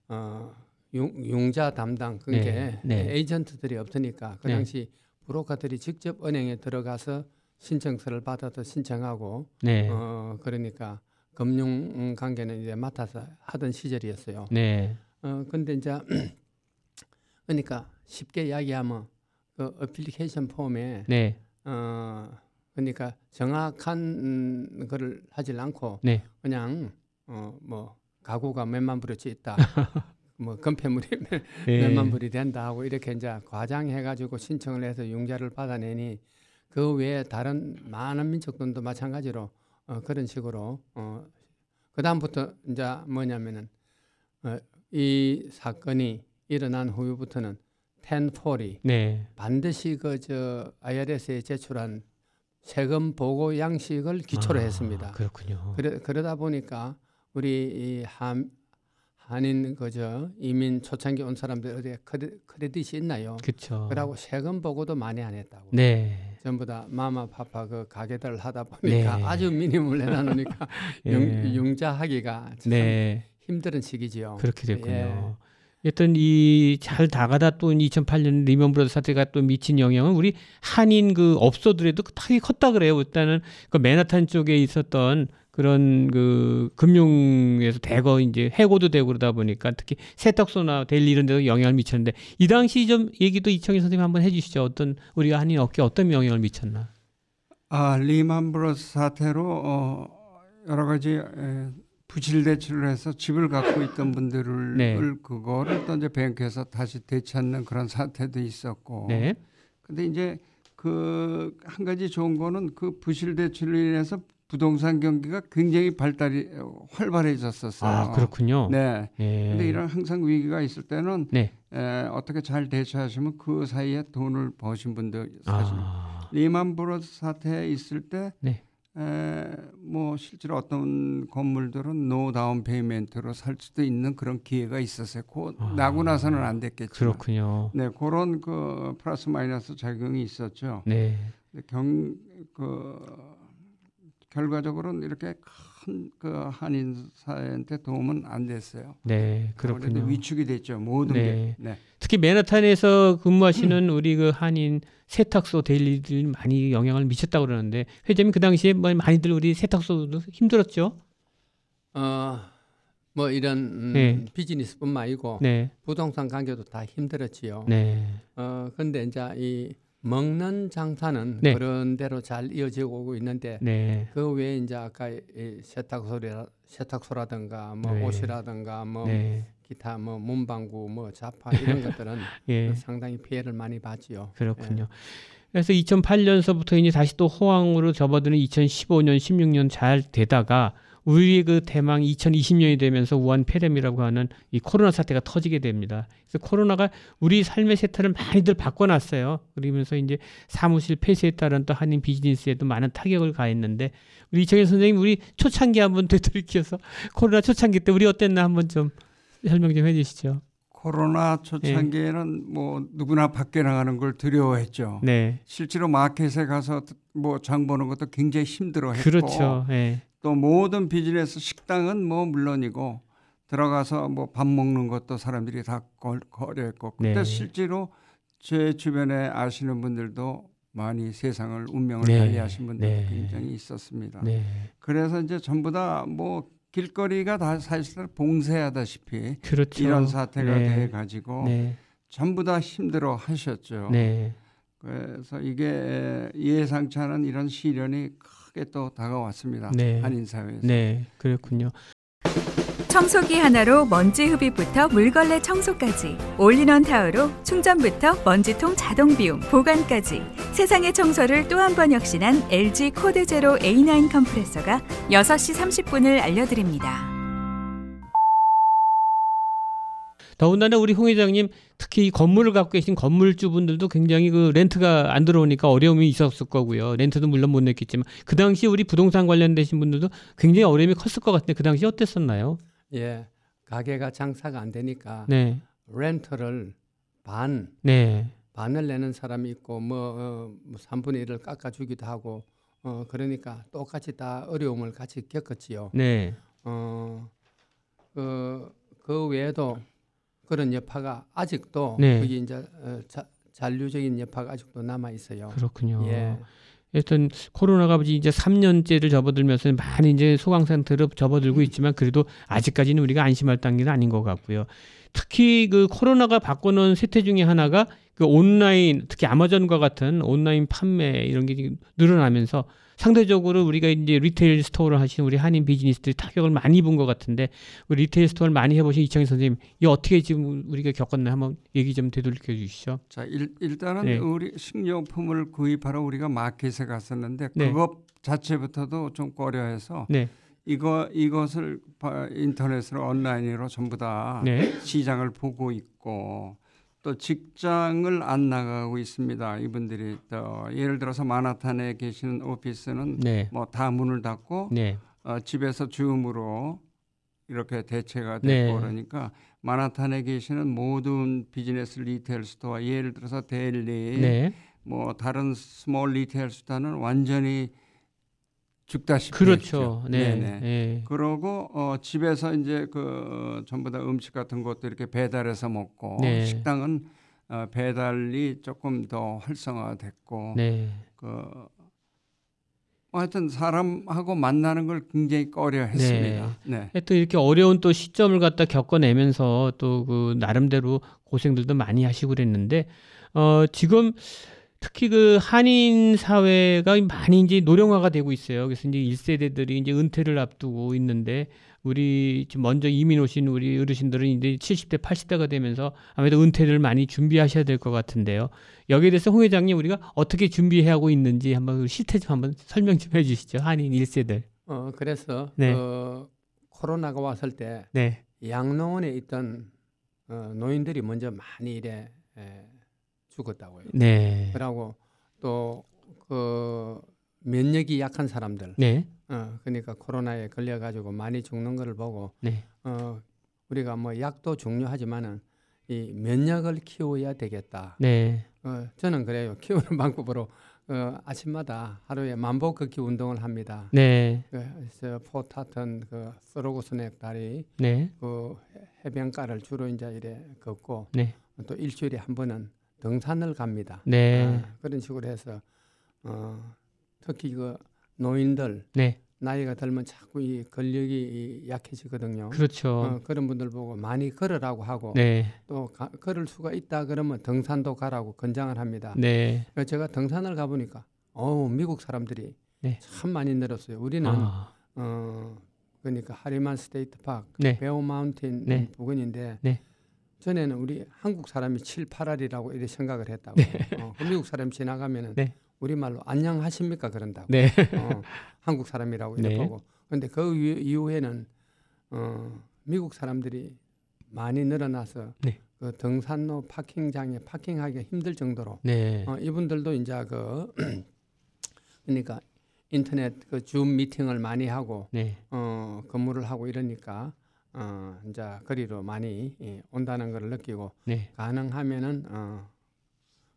어 융, 융자 담당 그게
네, 네.
에이전트들이 없으니까 그
네.
당시 브로커들이 직접 은행에 들어가서 신청서를 받아서 신청하고
네.
어 그러니까 금융 관계는 이제 맡아서 하던 시절이었어요.
네.
어 근데 이제 그러니까 쉽게 이야기하면 그 어플리케이션 폼에
네.
어 그러니까 정확한 음, 거를 하질 않고
네.
그냥 어 뭐 가구가 몇만 불어치 있다. 뭐 건폐물이 몇-
네.
몇만 불이 된다 하고 이렇게 이제 과장해 가지고 신청을 해서 융자를 받아내니 그 외에 다른 많은 민족들도 마찬가지로 어 그런 식으로 어 그 다음부터 이제 뭐냐면은 어, 이 사건이 일어난 후부터는 1040
네.
반드시 그 저 IRS에 제출한 세금 보고 양식을 기초로
아,
했습니다.
그렇군요.
그래, 그러다 보니까 우리 이 한, 한인 그저 이민 초창기 온 사람들 어디에 크레, 크레딧이 있나요?
그렇죠.
그러고 세금 보고도 많이 안 했다고.
네.
전부 다 mama papa 그 가게들 하다 보니까
네.
아주 minimum을 해놔놓으니까
예.
융, 융자하기가 참
네.
힘든 시기지요.
그렇게 됐군요.
예.
여튼 이 잘 나가다 또 2008년 리먼 브라더 사태가 또 미친 영향은 우리 한인 그 업소들에도 되게 컸다 그래요. 일단은 그 맨하탄 쪽에 있었던 그런 그 금융에서 대거 이제 해고도 되고 그러다 보니까 특히 세탁소나 델리 이런 데도 영향을 미쳤는데 이 당시 좀 얘기도 이청희 선생님 한번 해주시죠. 어떤 우리가 한인 업계 어떤 영향을 미쳤나?
아 리만 브러스 사태로 어, 여러 가지 에, 부실 대출을 해서 집을 갖고 있던 분들을
네.
그거를 또 이제 뱅크에서 다시 되찾는 그런 사태도 있었고.
네,
근데 이제 그 한 가지 좋은 거는 그 부실 대출로 인해서 부동산 경기가 굉장히 발달이 어, 활발해졌었어요.
아 그렇군요.
네.
예.
근데 이런 항상 위기가 있을 때는
네.
에, 어떻게 잘 대처하시면 그 사이에 돈을 버신 분들 사실
아,
리만 브러스 사태 있을 때,
네.
에, 뭐 실제로 어떤 건물들은 no down payment로 살 수도 있는 그런 기회가 있었어요. 그
아.
나고 나서는 안 됐겠죠.
그렇군요.
네, 그런 그 플러스 마이너스 작용이 있었죠.
네.
경, 그 결과적으로는 이렇게 큰 그 한인 사회한테 도움은 안 됐어요.
네, 그렇군요.
위축이 됐죠. 모든
네.
게. 네.
특히 맨하탄에서 근무하시는 우리 그 한인 세탁소 데일리들이 많이 영향을 미쳤다고 그러는데 회장님 그 당시에 뭐 많이들 우리 세탁소도 힘들었죠?
어 뭐 이런 음,
네.
비즈니스뿐만 아니고
네,
부동산 관계도 다 힘들었지요.
네,
어 근데 이제 이 먹는 장사는
네.
그런 대로 잘 이어지고 오고 있는데
네,
그 외에 이제 아까 이 세탁소라 세탁소라든가 뭐
네.
옷이라든가 뭐
네,
기타 뭐 문방구 뭐 자파 이런 것들은
예,
상당히 피해를 많이 봤지요.
그렇군요. 그래서 2008년서부터 이제 다시 또 호황으로 접어드는 2015년, 16년 잘 되다가 우리의 그 대망 2020년이 되면서 우한 폐렴이라고 하는 이 코로나 사태가 터지게 됩니다. 그래서 코로나가 우리 삶의 세태를 많이들 바꿔놨어요. 그러면서 이제 사무실 폐쇄에 따른 또 한인 비즈니스에도 많은 타격을 가했는데 우리 이청현 선생님 우리 초창기 한번 되돌이켜서 코로나 초창기 때 우리 어땠나 한번 좀 설명 좀 해주시죠.
코로나 초창기에는 뭐 누구나 밖에 나가는 걸 두려워했죠.
네,
실제로 마켓에 가서 뭐 장 보는 것도 굉장히 힘들어했고
그렇죠. 예,
또 모든 비즈니스 식당은 뭐 물론이고 들어가서 뭐 밥 먹는 것도 사람들이 다 거- 거려했고 그때
네.
실제로 제 주변에 아시는 분들도 많이 세상을 운명을
네.
달리하신 분들도
네.
굉장히 있었습니다.
네,
그래서 이제 전부 다 뭐 길거리가 다 사실상 봉쇄하다시피
그렇죠.
이런 사태가
네.
돼 가지고
네,
전부 다 힘들어 하셨죠.
네,
그래서 이게 예상치 않은 이런 시련이 크게 또 다가왔습니다.
네.
한인 사회에서.
네, 그렇군요.
청소기 하나로 먼지 흡입부터 물걸레 청소까지 올인원 타워로 충전부터 먼지통 자동 비움 보관까지 세상의 청소를 또 한 번 혁신한 LG 코드 제로 A9 컴프레서가 6시 30분을 알려드립니다.
더군다나 우리 홍 회장님 특히 이 건물을 갖고 계신 건물주분들도 굉장히 그 rent가 안 들어오니까 어려움이 있었을 거고요. rent도 물론 못 냈겠지만 그 당시 우리 부동산 관련되신 분들도 굉장히 어려움이 컸을 것 같은데 그 당시 어땠었나요?
예, 가게가 장사가 안 되니까
네,
rent를 반
네,
반을 내는 사람이 있고 뭐, 어, 뭐 3분의 1을 깎아주기도 하고 어, 그러니까 똑같이 다 어려움을 같이 겪었지요.
네,
어, 그, 그 외에도 그런 여파가 아직도
네.
그게 이제 어, 자, 잔류적인 여파가 아직도 남아 있어요.
그렇군요.
예,
하여튼 코로나가 이제 3년째를 접어들면서 많이 이제 소강 상태로 접어들고 있지만 그래도 아직까지는 우리가 안심할 단계는 아닌 것 같고요. 특히 그 코로나가 바꿔놓은 세태 중에 하나가 그 온라인 특히 아마존과 같은 온라인 판매 이런 게 늘어나면서 상대적으로 우리가 이제 retail store를 하시는 우리 한인 비즈니스들이 타격을 많이 입은 것 같은데 우리 retail store를 많이 해보신 이창희 선생님 이 어떻게 지금 우리가 겪었나 한번 얘기 좀 되돌려 주시죠.
자 일, 일단은
네.
우리 식료품을 구입하러 우리가 마켓에 갔었는데
네.
그것 자체부터도 좀 꺼려해서
네,
이거 이것을 바- 인터넷으로 온라인으로 전부 다
네,
시장을 보고 있고 또 직장을 안 나가고 있습니다. 이분들이 또 예를 들어서 맨하탄에 계시는 오피스는
네,
뭐 다 문을 닫고
네,
어, 집에서 줌으로 이렇게 대체가 됐고
네.
그러니까 맨하탄에 계시는 모든 비즈니스 retail store 예를 들어서 델리
네,
뭐 다른 small retail store는 완전히 죽다시피
그렇죠.
했죠.
네,
네네.
네.
그러고 어, 집에서 이제 그 어, 전부 다 음식 같은 것도 이렇게 배달해서 먹고
네.
식당은 어, 배달이 조금 더 활성화됐고
네.
그뭐 하여튼 사람하고 만나는 걸 굉장히 꺼려했습니다. 네.
또 이렇게 어려운 또 시점을 갖다 겪어내면서 또 그 나름대로 고생들도 많이 하시고 그랬는데 어 지금 특히 그 한인 사회가 많이 이제 노령화가 되고 있어요. 그래서 이제 1세대들이 이제 은퇴를 앞두고 있는데 우리 지금 먼저 이민 오신 우리 어르신들은 이제 70대, 80대가 되면서 아무래도 은퇴를 많이 준비하셔야 될 것 같은데요. 여기에 대해서 홍 회장님 우리가 어떻게 준비해 하고 있는지 한번 그 실태 좀 한번 설명 좀 해주시죠. 한인 1세들.
어, 그래서
네.
그 코로나가 왔을 때
네,
양농원에 있던 어, 노인들이 먼저 많이 이래 에, 죽었다고요.
네,
그러고 또그 면역이 약한 사람들,
네,
어, 그러니까 코로나에 걸려 가지고 많이 죽는 것을 보고
네.
어, 우리가 뭐 약도 중요하지만은 이 면역을 키워야 되겠다.
네.
어, 저는 그래요. 키우는 방법으로 어, 아침마다 하루에 만보 걷기 운동을 합니다.
네,
그래서 포타튼 그 스로고스넥 다리
네,
그 해- 해변가를 주로 이제 이래 걷고
네.
또 일주일에 한 번은 등산을 갑니다.
네,
아, 그런 식으로 해서 어, 특히 그 노인들
네,
나이가 들면 자꾸 이 근력이 이 약해지거든요.
그렇죠.
어, 그런 분들 보고 많이 걸으라고 하고
네,
또 가, 걸을 수가 있다 그러면 등산도 가라고 권장을 합니다.
네,
그래서 제가 등산을 가보니까 어우 미국 사람들이
네.
참 많이 늘었어요. 우리는
아,
어 그러니까 하리만 스테이트 파크,
네.
베어 마운틴
네.
부근인데
네.
전에는 우리 한국 사람이 7, 8알이라고 이렇게 생각을 했다고. 어, 그 미국 사람 지나가면은
네.
우리 말로 안녕하십니까 그런다고.
네,
어, 한국 사람이라고 이렇게
네.
보고. 근데 그 이후- 이후에는 어, 미국 사람들이 많이 늘어나서
네.
그 등산로 파킹장에 파킹하기가 힘들 정도로
네,
어, 이분들도 이제 그 그러니까 인터넷 그 줌 미팅을 많이 하고
네,
어, 근무를 하고 이러니까 어, 이제 거리로 많이 예, 온다는 걸 느끼고
네,
가능하면은 어,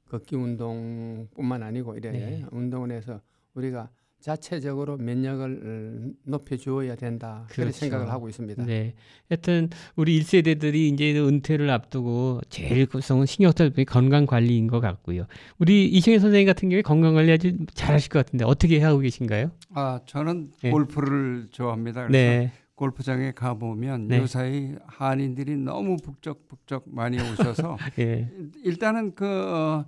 걷기 운동뿐만 아니고 이래
네.
운동을 해서 우리가 자체적으로 면역을 어, 높여 주어야 된다 그런
그렇죠.
생각을 하고 있습니다.
네. 하여튼 우리 1세대들이 이제 은퇴를 앞두고 제일 구성은 신경 쓸 부분이 건강 관리인 것 같고요. 우리 이승혜 선생님 같은 경우에 건강 관리 아주 잘하실 것 같은데 어떻게 하고 계신가요?
아 저는
네.
골프를 좋아합니다. 그래서
네,
골프장에 가 보면
네.
요사이 한인들이 너무 북적북적 많이 오셔서
예,
일단은 그 어,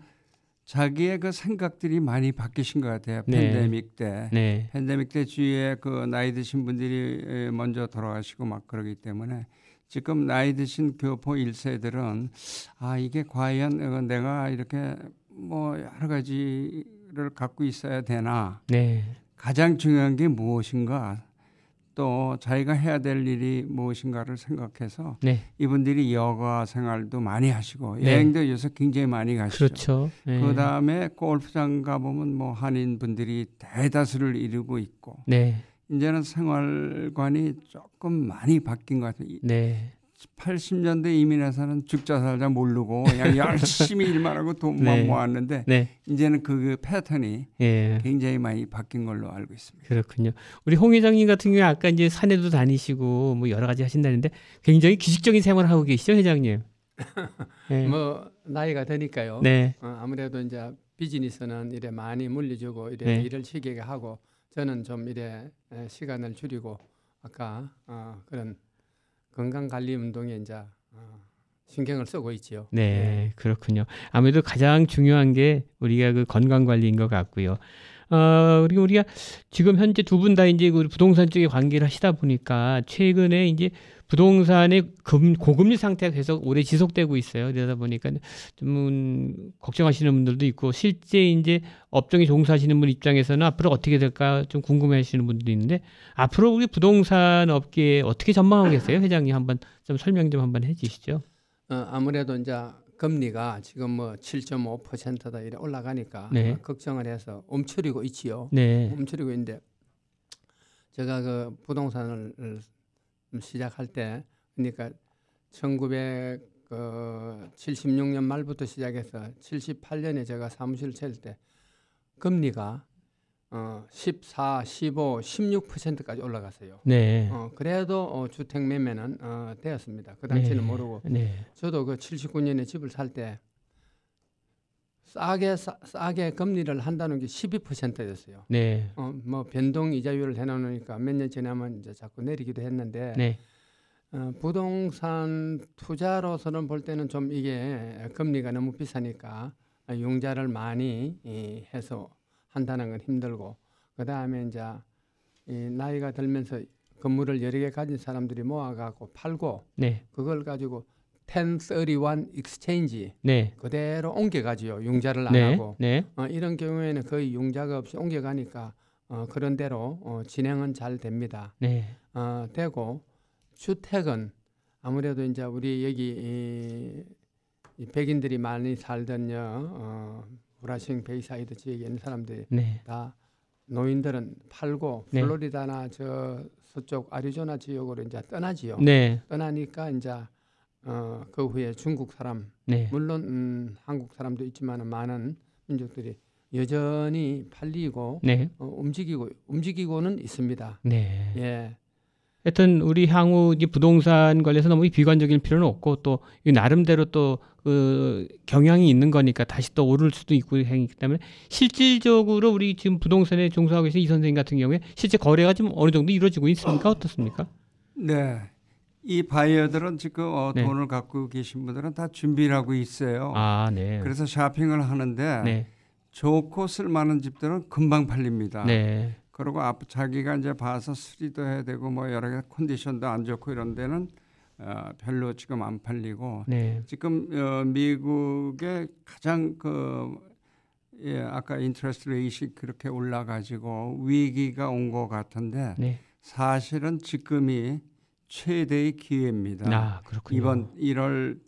자기의 그 생각들이 많이 바뀌신 것 같아요.
네.
팬데믹 때.
네.
팬데믹 때 주위에 그 나이 드신 분들이 먼저 돌아가시고 막 그러기 때문에 지금 나이 드신 교포 1세들은 아 이게 과연 어, 내가 이렇게 뭐 여러 가지를 갖고 있어야 되나
네.
가장 중요한 게 무엇인가 또 자기가 해야 될 일이 무엇인가를 생각해서
네.
이분들이 여가 생활도 많이 하시고
네.
여행도 요새 굉장히 많이 가시죠.
그렇죠. 네.
그 다음에 골프장 가보면 뭐 한인 분들이 대다수를 이루고 있고
네.
이제는 생활관이 조금 많이 바뀐 것 같아요. 이
네.
80년대 이민해서는 죽자 살자 모르고 그냥 열심히 일만 하고 돈만
네.
모았는데
네.
이제는 그 패턴이
예.
굉장히 많이 바뀐 걸로 알고 있습니다.
그렇군요. 우리 홍 회장님 같은 경우에 아까 이제 산에도 다니시고 뭐 여러 가지 하신다는데 굉장히 기식적인 생활을 하고 계시죠, 회장님? 네.
뭐 나이가 드니까요.
네.
어, 아무래도 이제 비즈니스는 이래 많이 물려주고 이래
네.
일을 쉬게 하고 저는 좀 이래 에, 시간을 줄이고 아까 어, 그런 건강 관리 운동에 이제 어, 신경을 쓰고 있지요.
네, 그렇군요. 아무래도 가장 중요한 게 우리가 그 건강 관리인 것 같고요. 어, 그리고 우리가 지금 현재 두 분 다 이제 그 부동산 쪽에 관계를 하시다 보니까 최근에 이제 부동산의 금, 고금리 상태가 계속 오래 지속되고 있어요. 그러다 보니까 좀 음, 걱정하시는 분들도 있고 실제 이제 업종에 종사하시는 분 입장에서는 앞으로 어떻게 될까 좀 궁금해하시는 분들도 있는데 앞으로 우리 부동산 업계에 어떻게 전망하고 계세요, 회장님 한번 좀 설명 좀 한번 해주시죠.
어, 아무래도 이제 금리가 지금 뭐 7.5%다 이래 올라가니까
네.
어, 걱정을 해서 움츠리고 있지요.
네,
움츠리고 있는데 제가 그 부동산을 시작할 때 그러니까 1976년 말부터 시작해서 78년에 제가 사무실 차릴 때 금리가 어, 14, 15, 16%까지 올라갔어요.
네,
어, 그래도 어, 주택 매매는 어, 되었습니다. 그 당시는
네.
모르고
네,
저도 그 79년에 집을 살 때 싸게 싸, 싸게 금리를 한다는 게 12%였어요.
네,
어, 뭐 변동 이자율을 해 놓으니까 몇 년 지나면 이제 자꾸 내리기도 했는데
네,
어, 부동산 투자로서는 볼 때는 좀 이게 금리가 너무 비싸니까 융자를 많이 이, 해서 한다는 건 힘들고 그 다음에 이제 이 나이가 들면서 건물을 여러 개 가진 사람들이 모아갖고 팔고
네,
그걸 가지고 1031 exchange
네,
그대로 옮겨가지요 융자를 안
네,
하고.
네,
어, 이런 경우에는 거의 융자가 없이 옮겨가니까 어, 그런 대로 어, 진행은 잘 됩니다.
네,
어, 되고 주택은 아무래도 이제 우리 여기 이, 이 백인들이 많이 살던 여 어, 플러싱 베이사이드 지역에 있는 사람들이
네,
다 노인들은 팔고
네.
플로리다나 저 서쪽 아리조나 지역으로 이제 떠나지요.
네,
떠나니까 이제 어, 그 후에 중국 사람
네,
물론 음, 한국 사람도 있지만 많은 민족들이 여전히 팔리고
네,
어, 움직이고 움직이고는 있습니다.
네.
예.
하여튼 우리 향후 이 부동산 관련해서 너무 비관적일 필요는 없고 또 이 나름대로 또 그 경향이 있는 거니까 다시 또 오를 수도 있고 하기 때문에 실질적으로 우리 지금 부동산에 종사하고 계신 이 선생님 같은 경우에 실제 거래가 좀 어느 정도 이루어지고 있습니까? 어떻습니까?
네. 이 바이어들은 지금 어,
네.
돈을 갖고 계신 분들은 다 준비를 하고 있어요.
아, 네.
그래서 쇼핑을 하는데
네.
좋고 쓸만한 집들은 금방 팔립니다.
네.
그리고 앞 자기가 이제 봐서 수리도 해야 되고 뭐 여러 개 컨디션도 안 좋고 이런 데는 어, 별로 지금 안 팔리고
네.
지금 어, 미국의 가장 그 예, 아까 interest rate이 그렇게 올라가지고 위기가 온 것 같은데
네.
사실은 지금이 최대의 기회입니다.
아.
이번 1월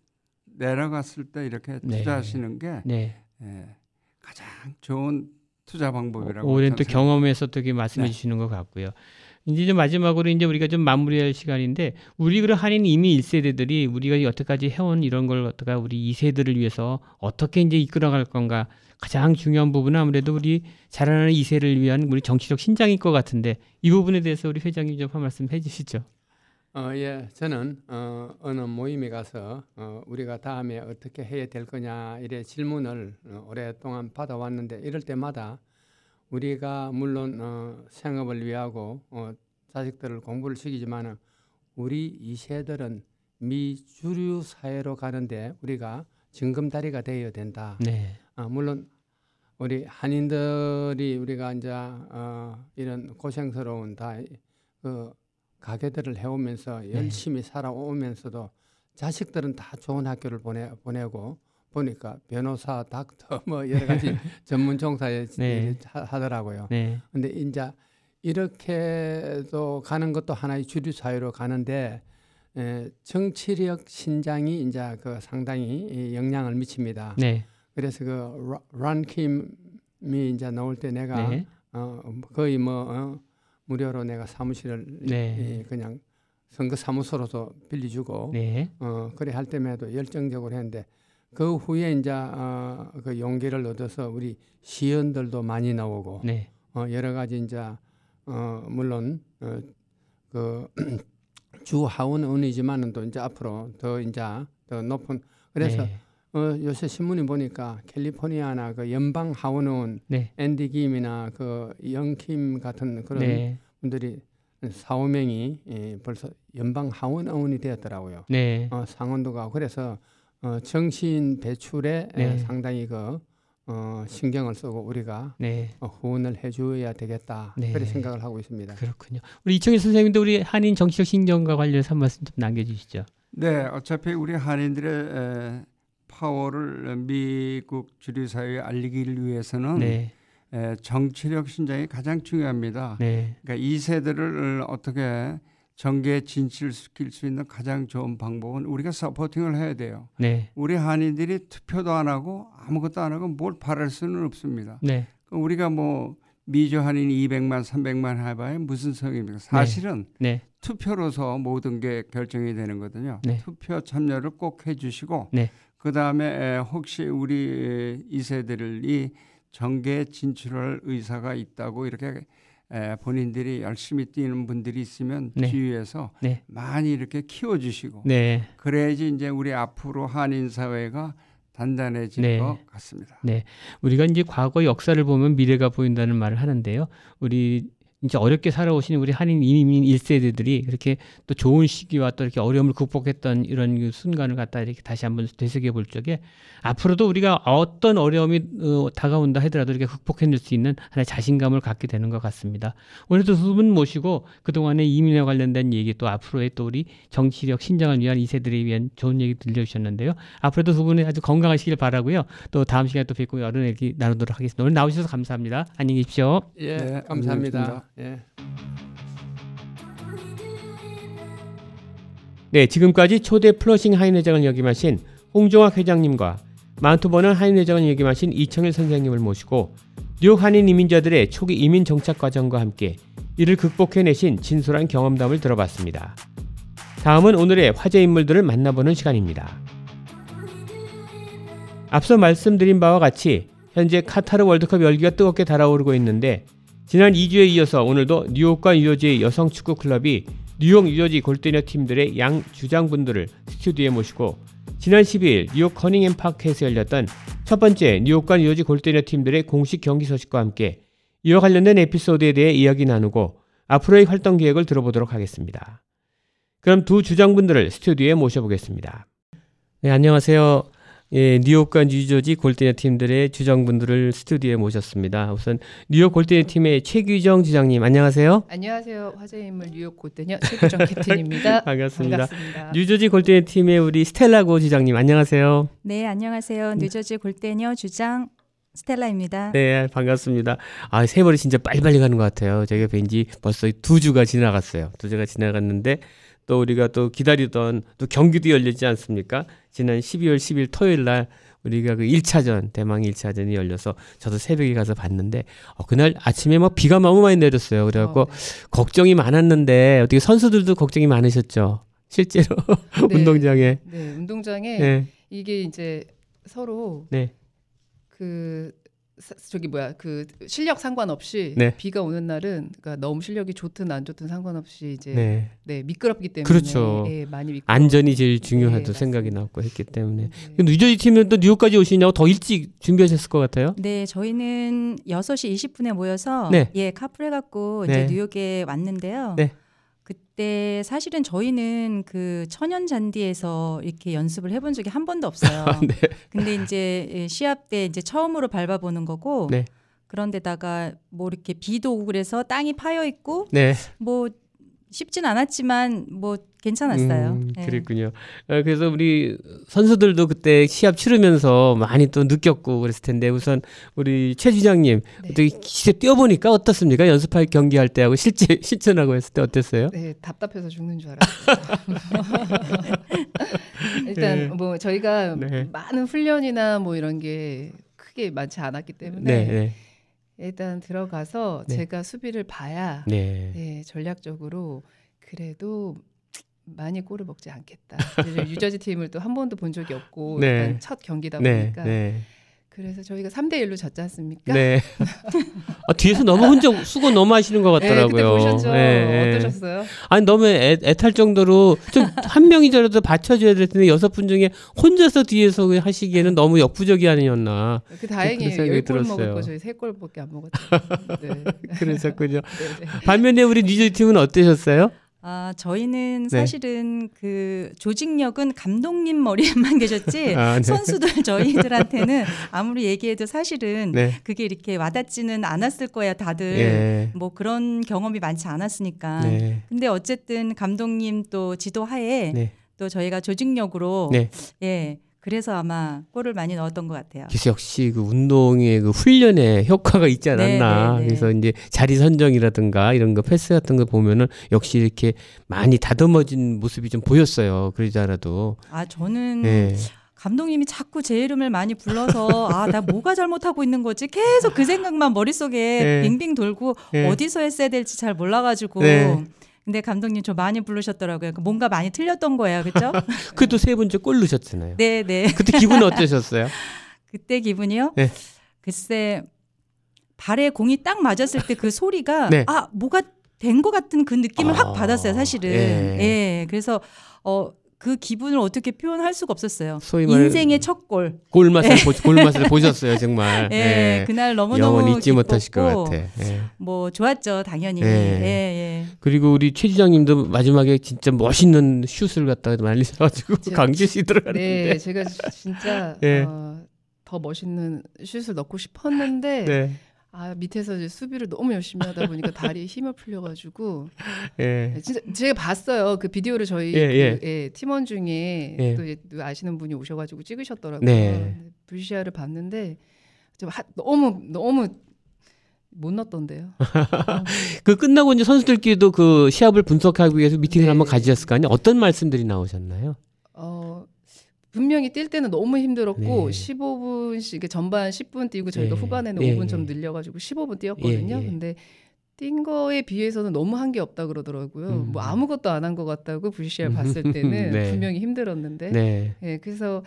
내려갔을 때 이렇게
네.
투자하시는 게
네.
예, 가장 좋은 투자 방법이라고
오랜
저는
또. 경험에서 또 이렇게 말씀해
네.
주시는 것 같고요. 이제 좀 마지막으로 이제 우리가 좀 마무리할 시간인데 우리 그런 한인 이미 1세대들이 우리가 여태까지 해온 이런 걸 갖다가 우리 2세들을 위해서 어떻게 이제 이끌어갈 건가 가장 중요한 부분은 아무래도 우리 자라나는 2세를 위한 우리 정치적 신장일 것 같은데 이 부분에 대해서 우리 회장님 좀 한 말씀 해주시죠.
어, 예, 저는 어, 어느 모임에 가서 어, 우리가 다음에 어떻게 해야 될 거냐 이래 질문을 어, 오랫동안 받아왔는데 이럴 때마다 우리가 물론 어, 생업을 위하고 어, 자식들을 공부를 시키지만은 우리 이 세들은 미주류 사회로 가는데 우리가 징검다리가 되어야 된다.
네,
어, 물론 우리 한인들이 우리가 이제 어, 이런 고생스러운 다 그 가게들을 해오면서 열심히 살아오면서도 자식들은 다 좋은 학교를 보내 보내고 보니까 변호사, 닥터 뭐 여러 가지 전문 종사에
네.
하- 하더라고요.
네.
근데 이제 이렇게도 가는 것도 하나의 주류 사회로 가는데 에, 정치력 신장이 이제 그 상당히 이 영향을 미칩니다.
네.
그래서 그 런킴이 이제 나올 때 내가
네.
어, 거의 뭐 어, 무료로 내가 사무실을
네.
이, 그냥 선거 사무소로서 빌려주고
네.
어, 그래 할 때마도 열정적으로 했는데 그 후에 이제 어, 그 용기를 얻어서 우리 시연들도 많이 나오고
네.
어, 여러 가지 이제 어, 물론 어, 그 주 하원 의원이지만은 또 이제 앞으로 더 이제 더 높은 그래서
네.
어, 요새 신문이 보니까 캘리포니아나 그 연방 하원 의원
네.
앤디 김이나 그 영킴 같은 그런
네.
분들이 4, 5명이 예, 벌써 연방 하원 의원이 되었더라고요.
네.
어, 상원도 가고 그래서 어, 정치인 배출에 에,
네.
상당히 그 어, 신경을 쓰고 우리가
네.
어, 후원을 해줘야 되겠다
네.
그런 생각을 하고 있습니다.
그렇군요. 우리 이청일 선생님도 우리 한인 정치적 신경과 관련해서 한 말씀 좀 남겨주시죠.
네, 어차피 우리 한인들의 에, 파워를 미국 주류 사회에 알리기를 위해서는
네.
에, 정치력 신장이 가장 중요합니다.
네.
그러니까 이 세대를 어떻게 정계에 진출시킬 수 있는 가장 좋은 방법은 우리가 서포팅을 해야 돼요.
네.
우리 한인들이 투표도 안 하고 아무것도 안 하고 뭘 바랄 수는 없습니다.
네.
그 우리가 뭐 미주 한인 200만, 300만 해봐야 무슨 소용입니까? 사실은
네.
투표로서 모든 게 결정이 되는 거거든요.
네.
투표 참여를 꼭 해주시고
네.
그 다음에 혹시 우리 이 세대들이 정계에 진출할 의사가 있다고 이렇게 에, 본인들이 열심히 뛰는 분들이 있으면
네.
주위에서
네.
많이 이렇게 키워주시고
네.
그래야지 이제 우리 앞으로 한인 사회가 단단해질
네.
것 같습니다.
우리가 이제 과거 역사를 보면 미래가 보인다는 말을 하는데요. 우리 이제 어렵게 살아오신 우리 한인 이민 1세대들이 그렇게 또 좋은 시기와 또 이렇게 어려움을 극복했던 이런 그 순간을 갖다 이렇게 다시 한번 되새겨 볼 적에 앞으로도 우리가 어떤 어려움이 어, 다가온다 하더라도 이렇게 극복해낼 수 있는 하나의 자신감을 갖게 되는 것 같습니다. 오늘도 두 분 모시고 그동안의 이민에 관련된 얘기 또 앞으로의 또 우리 정치력 신장을 위한 2세들에 위한 좋은 얘기 들려주셨는데요. 앞으로도 두 분이 아주 건강하시길 바라고요. 또 다음 시간에 또 뵙고 여러 얘기 나누도록 하겠습니다. 오늘 나오셔서 감사합니다. 안녕히 계십시오.
예,
네,
감사합니다.
감사합니다.
예.
네, 지금까지 초대 플러싱 하인 회장을 역임하신 홍종학 회장님과 마운트버넌 하인 회장을 역임하신 이청일 선생님을 모시고 뉴욕 한인 이민자들의 초기 이민 정착 과정과 함께 이를 극복해내신 진솔한 경험담을 들어봤습니다. 다음은 오늘의 화제 인물들을 만나보는 시간입니다. 앞서 말씀드린 바와 같이 현재 카타르 월드컵 열기가 뜨겁게 달아오르고 있는데 지난 2주에 이어서 오늘도 뉴욕과 뉴저지의 여성 축구 클럽이 뉴욕 뉴저지 골대녀 팀들의 양 주장분들을 스튜디오에 모시고 지난 12일 뉴욕 커닝햄 파크에서 열렸던 첫 번째 뉴욕과 뉴저지 골대녀 팀들의 공식 경기 소식과 함께 이와 관련된 에피소드에 대해 이야기 나누고 앞으로의 활동 계획을 들어보도록 하겠습니다. 그럼 두 주장분들을 스튜디오에 모셔보겠습니다. 네, 안녕하세요. 예, 뉴욕과 뉴저지 골대녀 팀들의 주장분들을 스튜디오에 모셨습니다. 우선 뉴욕 골대녀 팀의 최규정 주장님 안녕하세요.
안녕하세요. 화제 인물 뉴욕 골대녀 최규정 캡틴입니다.
반갑습니다.
반갑습니다.
뉴저지 골대녀 팀의 우리 스텔라고 주장님 안녕하세요.
네, 안녕하세요. 뉴저지 골대녀 주장 스텔라입니다.
네, 반갑습니다. 아, 세월이 진짜 빨리빨리 가는 것 같아요. 저희가 뵌지 벌써 두 주가 지나갔어요. 두 주가 지나갔는데 또 우리가 또 기다리던 또 경기도 열리지 않습니까? 지난 12월 10일 토요일 날 우리가 그 1차전, 대망 1차전이 열려서 저도 새벽에 가서 봤는데 어, 그날 아침에 막 비가 너무 많이 내렸어요. 그래갖고
어, 네.
걱정이 많았는데 어떻게 선수들도 걱정이 많으셨죠? 실제로
네.
운동장에.
네, 운동장에
네.
이게 이제 서로
네.
그 사- 저기 뭐야 그 실력 상관없이
네.
비가 오는 날은 그러니까 너무 실력이 좋든 안 좋든 상관없이 이제
네.
네, 미끄럽기 때문에
그렇죠.
예, 많이 미끄러
안전이 제일 중요하다
네,
생각이. 났고 했기 때문에.
네.
근데 뉴저지 팀은 또 뉴욕까지 오시냐고 더 일찍 준비하셨을 것 같아요.
네, 저희는 6시 20분에 모여서
네.
예, 카풀 해 갖고
네.
이제 뉴욕에 왔는데요.
네.
그때 사실은 저희는 그 천연 잔디에서 이렇게 연습을 해본 적이 한 번도 없어요.
네.
근데 이제 예, 시합 때 이제 처음으로 밟아보는 거고.
네.
그런데다가 뭐 이렇게 비도 오고 그래서 땅이 파여 있고
네.
뭐 쉽진 않았지만 뭐 괜찮았어요.
음,
예.
그랬군요. 어, 그래서 우리 선수들도 그때 시합 치르면서 많이 또 느꼈고 그랬을 텐데 우선 우리 최 주장님
네.
어떻게 기세 뛰어보니까 어떻습니까? 연습할 경기할 때하고 실제 실전하고 했을 때 어땠어요?
네, 답답해서 죽는 줄 알았어요. 일단
네.
뭐 저희가
네.
많은 훈련이나 뭐 이런 게 크게 많지 않았기 때문에
네, 네,
일단 들어가서
네.
제가 수비를 봐야
네.
네, 전략적으로 그래도 많이 골을 먹지 않겠다. 유저지 팀을 또 한 번도 본 적이 없고
네.
일단 첫 경기다
네,
보니까
네,
그래서 저희가 3대 1로 졌지 않습니까?
네. 아, 뒤에서 너무 혼자 수고 너무 하시는 것
네,
같더라고요.
그때 보셨죠?
네, 네.
어떠셨어요?
아니 너무 애, 애탈 정도로 좀 한 명이더라도 받쳐줘야 될 텐데 여섯 분 중에 혼자서 뒤에서 하시기에는 너무 역부족이 아니었나
그 다행히
그런 생각이
10골
들었어요.
먹을 거 저희 3골밖에 안 먹었죠. 네.
그랬었군요.
네, 네.
반면에 우리 니즈 팀은 어떠셨어요?
아, 저희는
네.
사실은 그 조직력은 감독님 머리에만 계셨지
아, 네.
선수들 저희들한테는 아무리 얘기해도 사실은
네.
그게 이렇게 와닿지는 않았을 거야 다들
예.
뭐 그런 경험이 많지 않았으니까.
네.
근데 어쨌든 감독님 또 지도하에
네.
또 저희가 조직력으로
네.
예 그래서 아마 골을 많이 넣었던 것 같아요.
그래서 역시 그 운동의 그 훈련에 효과가 있지 않았나.
네, 네, 네.
그래서 이제 자리 선정이라든가 이런 거 패스 같은 거 보면은 역시 이렇게 많이 다듬어진 모습이 좀 보였어요. 그러지 않아도.
아 저는
예.
감독님이 자꾸 제 이름을 많이 불러서 아 나 뭐가 잘못하고 있는 거지 계속 그 생각만 머릿속에
네.
빙빙 돌고
네.
어디서 했어야 될지 잘 몰라가지고
네.
근데 감독님 저 많이 부르셨더라고요. 뭔가 많이 틀렸던 거예요, 그렇죠?
그래도 세 번째 골 넣으셨잖아요.
네, 네.
그때 기분 어떠셨어요?
그때 기분이요?
네.
글쎄 발에 공이 딱 맞았을 때 그 소리가
네.
아 뭐가 된 것 같은 그 느낌을
아,
확 받았어요, 사실은.
예.
예. 그래서 어. 그 기분을 어떻게 표현할 수가 없었어요. 인생의 첫 골.
골맛을 보, 골맛을 보셨어요, 정말.
예,
예.
그날 너무 너무
영원 잊지 못하실 것 같아. 예.
뭐 좋았죠, 당연히.
예.
예, 예.
그리고 우리 최 주장님도 마지막에 진짜 멋있는 슛을 갖다가 날리셔가지고
제가-
강제시 들어가는데.
네, 제가 진짜
네.
어, 더 멋있는 슛을 넣고 싶었는데
네.
아 밑에서 이제 수비를 너무 열심히 하다 보니까 다리에 힘을 풀려가지고
예.
네, 진짜 제가 봤어요 그 비디오를 저희
예, 예.
그, 예, 팀원 중에
예.
또, 아시는 분이 오셔가지고 찍으셨더라고요.
네.
VCR을 봤는데 좀 하, 너무 너무 못 넣었던데요.
그 끝나고 이제 선수들끼리도 그 시합을 분석하기 위해서 미팅을
네.
한번 가지셨을 거 아니에요? 어떤 말씀들이 나오셨나요?
어, 분명히 뛸 때는 너무 힘들었고
네.
15분씩 이게 전반 10분 뛰고 저희가
예.
후반에는
예,
5분 좀
예.
늘려가지고 15분 뛰었거든요.
예, 예.
근데 뛴 거에 비해서는 너무 한 게 없다 그러더라고요.
음.
뭐 아무것도 안 한 것 같다고 VCR 봤을 때는
네.
분명히 힘들었는데.
네.
예, 그래서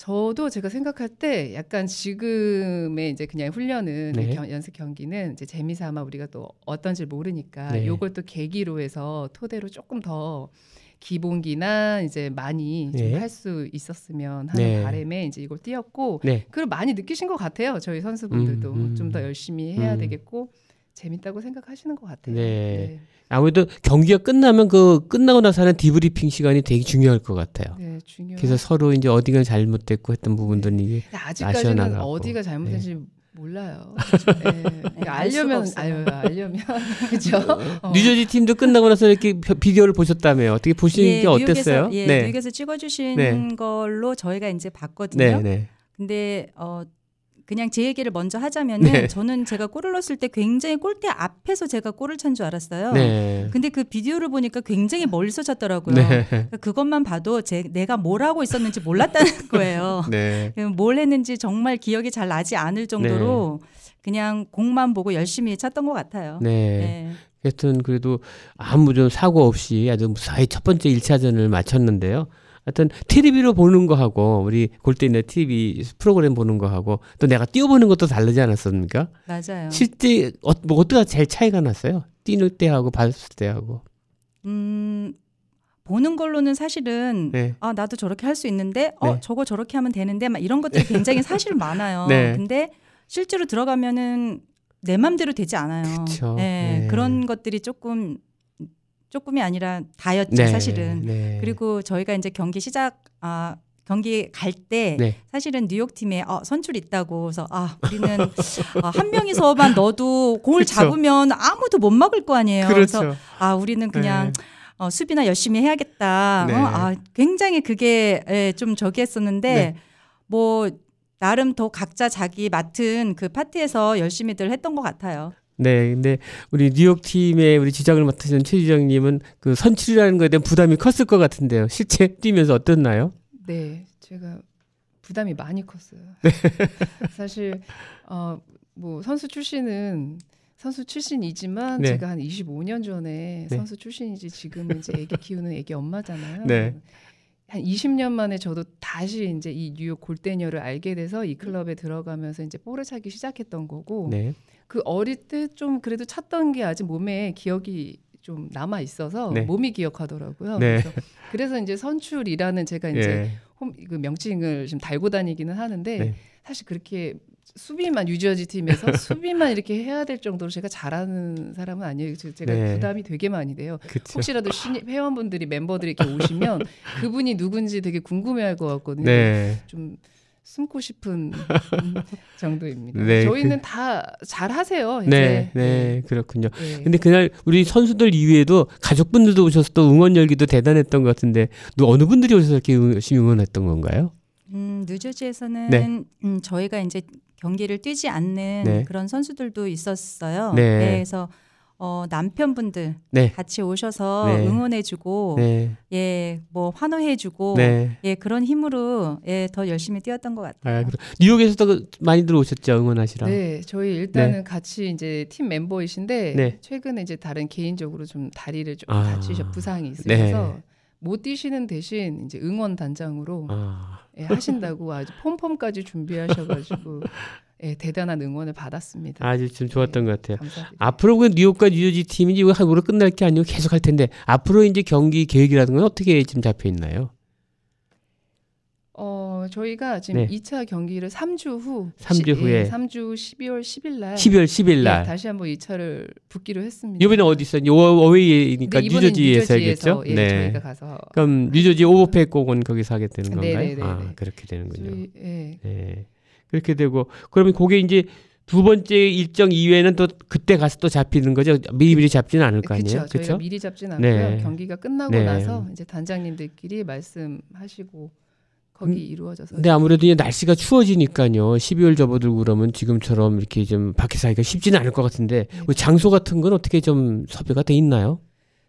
저도 제가 생각할 때 약간 지금의 이제 그냥 훈련은
네.
경- 연습 경기는 이제 재미삼아 우리가 또 어떤지 모르니까
네.
요걸 또 계기로 해서 토대로 조금 더 기본기나 이제 많이
네.
좀할수 있었으면 하는
네.
바람에 이제 이걸 뛰었고
네.
그걸 많이 느끼신 것 같아요. 저희 선수분들도
음, 음.
좀더 열심히 해야
음.
되겠고 재밌다고 생각하시는 것 같아요.
네. 아무래도 경기가 끝나면 그 끝나고 나서 하는 디브리핑 시간이 되게 중요할 것 같아요.
네, 중요.
그래서 서로 이제 어디가 잘못됐고 했던 부분들은 이게
아직까지는. 어디가 잘못된지 몰라요. 네. 그러니까
알
알려면. 아유 알려면 그죠. 어.
뉴저지 팀도 끝나고 나서 이렇게 비- 비디오를 보셨다며요. 어떻게 보시는 게 어땠어요?
뉴욕에서, 예,
네.
뉴욕에서 찍어주신
네.
걸로 저희가 이제 봤거든요.
네, 네.
근데 어 그냥 제 얘기를 먼저 하자면은
네.
저는 제가 골을 넣었을 때 굉장히 골대 앞에서 제가 골을 찬 줄 알았어요.
네.
근데 그 비디오를 보니까 굉장히 멀리서 찼더라고요.
네.
그러니까 그것만 봐도 제 내가 뭘 하고 있었는지 몰랐다는 거예요.
네.
뭘 했는지 정말 기억이 잘 나지 않을 정도로 그냥 공만 보고 열심히 찼던 것 같아요.
네.
네.
하여튼 그래도 아무 좀 사고 없이 아주 무사히 첫 번째 1차전을 마쳤는데요. 하여튼 TV로 보는 거하고 우리 골대인의 TV 프로그램 보는 거하고 또 내가 뛰어보는 것도 다르지 않았습니까?
맞아요.
실제 어, 뭐 어떻게 제일 차이가 났어요? 뛰는 때하고 봤을 때하고.
음, 보는 걸로는 사실은
네.
아 나도 저렇게 할 수 있는데 어
네.
저거 저렇게 하면 되는데 막 이런 것들이 굉장히 사실 많아요.
네.
근데 실제로 들어가면은 내 맘대로 되지 않아요.
그쵸.
네,
네.
그런 것들이 조금 조금이 아니라 다였죠
네,
사실은.
네.
그리고 저희가 이제 경기 시작 아 경기 갈때
네.
사실은 뉴욕 팀에 어, 선출 있다고 그래서 아 우리는 아, 한 명이서만 넣어도 공을
그렇죠.
잡으면 아무도 못 막을 거 아니에요. 그래서
그렇죠.
아 우리는 그냥
네.
어, 수비나 열심히 해야겠다.
네.
어, 아 굉장히 그게 예, 좀 저기 했었는데
네.
뭐 나름 더 각자 자기 맡은 그 파트에서 열심히들 했던 것 같아요.
네, 근데 우리 뉴욕 팀의 우리 지장을 맡으신 최지정님은 그 선출이라는 거에 대한 부담이 컸을 것 같은데요. 실제 뛰면서 어땠나요?
네, 제가 부담이 많이 컸어요.
네.
사실 어, 뭐 선수 출신은 선수 출신이지만
네.
제가 한 25년 전에
네.
선수 출신이지 지금은 이제 애기 키우는 애기 엄마잖아요.
네.
한 20년 만에 저도 다시 이제 이 뉴욕 골대녀를 알게 돼서 이 클럽에 들어가면서 이제 볼을 차기 시작했던 거고
네.
그 어릴 때 좀 그래도 찼던 게 아직 몸에 기억이 좀 남아 있어서
네.
몸이 기억하더라고요.
네.
그래서, 그래서 이제 선출이라는 제가 이제
예.
홈, 그 명칭을 지금 달고 다니기는 하는데
네.
사실 그렇게 수비만 유저지 팀에서 수비만 이렇게 해야 될 정도로 제가 잘하는 사람은 아니에요. 제- 제가
네.
부담이 되게 많이 돼요.
그렇죠.
혹시라도 신입 회원분들이 멤버들이 이렇게 오시면 그분이 누군지 되게 궁금해할 것 같거든요.
네.
좀 숨고 싶은 정도입니다.
네,
저희는 다 잘하세요. 이제.
네, 네, 그렇군요.
네.
근데 그날 우리 선수들 이외에도 가족분들도 오셔서 또 응원 열기도 대단했던 것 같은데 또 어느 분들이 오셔서 이렇게 응- 열심히 응원했던 건가요?
음, 뉴저지에서는
네.
음, 저희가 이제 경기를 뛰지 않는
네.
그런 선수들도 있었어요.
네.
그래서 어, 남편분들
네.
같이 오셔서
네.
응원해주고
네,
예, 뭐 환호해주고
네.
예 그런 힘으로 예, 더 열심히 뛰었던 것 같아요.
아, 뉴욕에서도 그 많이들 오셨죠 응원하시러.
네, 저희 일단은 같이 이제 팀 멤버이신데
네.
최근에 이제 다른 개인적으로 좀 다리를 좀
아.
다치셔 부상이 있으셔서
네.
못 뛰시는 대신 이제 응원 단장으로
아,
예, 하신다고 아주 폼폼까지 준비하셔가지고 예, 대단한 응원을 받았습니다.
아주 좀 좋았던 것 같아요.
감사드립니다.
앞으로 그 뉴욕과 뉴저지 팀이 이거 한 올해 끝날 게 아니고 계속 할 텐데 앞으로 이제 경기 계획이라든가 어떻게 좀 잡혀 있나요?
어, 저희가 지금
네.
2차 경기를 3주 후
삼주
시-
후에.
예, 3주 12월 10일 날
12월 10일 날.
예, 다시 한번 2차를 붙기로 했습니다.
이번에 어디 있어요? 어웨이니까
네, 이번엔
뉴저지에서 하겠죠?
예, 저희가 가서
그럼 뉴저지 오버페이 꼭은 거기서 하게 되는 건가요?
네네네네.
아, 그렇게 되는군요.
저희 예,
네. 그렇게 되고 그러면 그게 이제 두 번째 일정 이외에는 또 그때 가서 또 잡히는 거죠. 미리미리 잡지는 않을 거 아니에요.
그렇죠. 미리 잡진 않고요.
네.
경기가 끝나고
네.
나서 이제 단장님들끼리 말씀하시고 거기
음,
이루어져서
근데 아무래도 이제 날씨가 추워지니까요. 12월 접어들고 그러면 지금처럼 이렇게 좀 밖에서 하기가 쉽지는 않을 것 같은데
네.
그 장소 같은 건 어떻게 좀 섭외가 돼 있나요?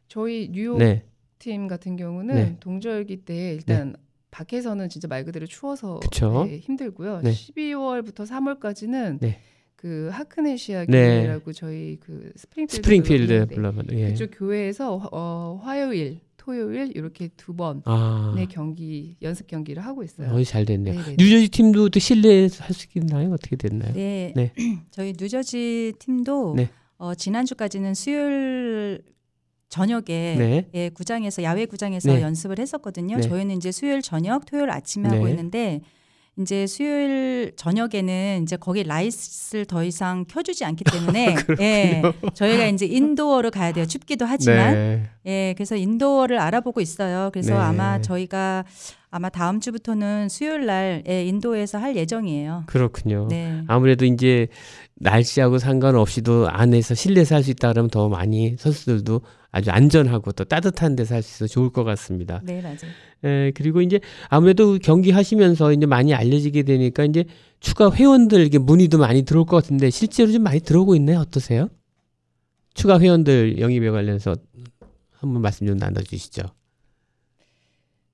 저희 뉴욕
네.
팀 같은 경우는
네.
동절기 때 일단 밖에서는 진짜 말 그대로 추워서. 네, 힘들고요.
네.
12월부터 3월까지는
네.
그 하크네시아
네.
교회라고 저희 그 스프링필드
스프링필드
네.
예.
그쪽 교회에서 어, 화요일, 토요일 이렇게 두 번의
아.
경기 연습 경기를 하고 있어요.
어이 잘 됐네요.
네네네.
뉴저지 팀도 또 실내에서 할 수 있나요? 어떻게 됐나요?
네,
네.
저희 뉴저지 팀도
네.
어, 지난주까지는 수요일 저녁에
네.
예, 구장에서 야외 구장에서
네.
연습을 했었거든요.
네.
저희는 이제 수요일 저녁, 토요일 아침에 하고
네.
있는데 이제 수요일 저녁에는 이제 거기 라이스를 더 이상 켜주지 않기 때문에 예, 저희가 이제 인도어로 가야 돼요. 춥기도 하지만
네.
예, 그래서 인도어를 알아보고 있어요. 그래서
네.
아마 저희가 아마 다음 주부터는 수요일 날 예, 인도에서 할 예정이에요.
그렇군요.
네.
아무래도 이제 날씨하고 상관없이도 안에서 실내에서 할 수 있다 그러면 더 많이 선수들도 아주 안전하고 또 따뜻한 데서 할수 있어 좋을 것 같습니다.
네, 맞아요.
에, 그리고 이제 아무래도 경기 하시면서 이제 많이 알려지게 되니까 이제 추가 회원들에게 문의도 많이 들어올 것 같은데 실제로 좀 많이 들어오고 있나요? 어떠세요? 추가 회원들 영입에 관련해서 한번 말씀 좀 나눠주시죠.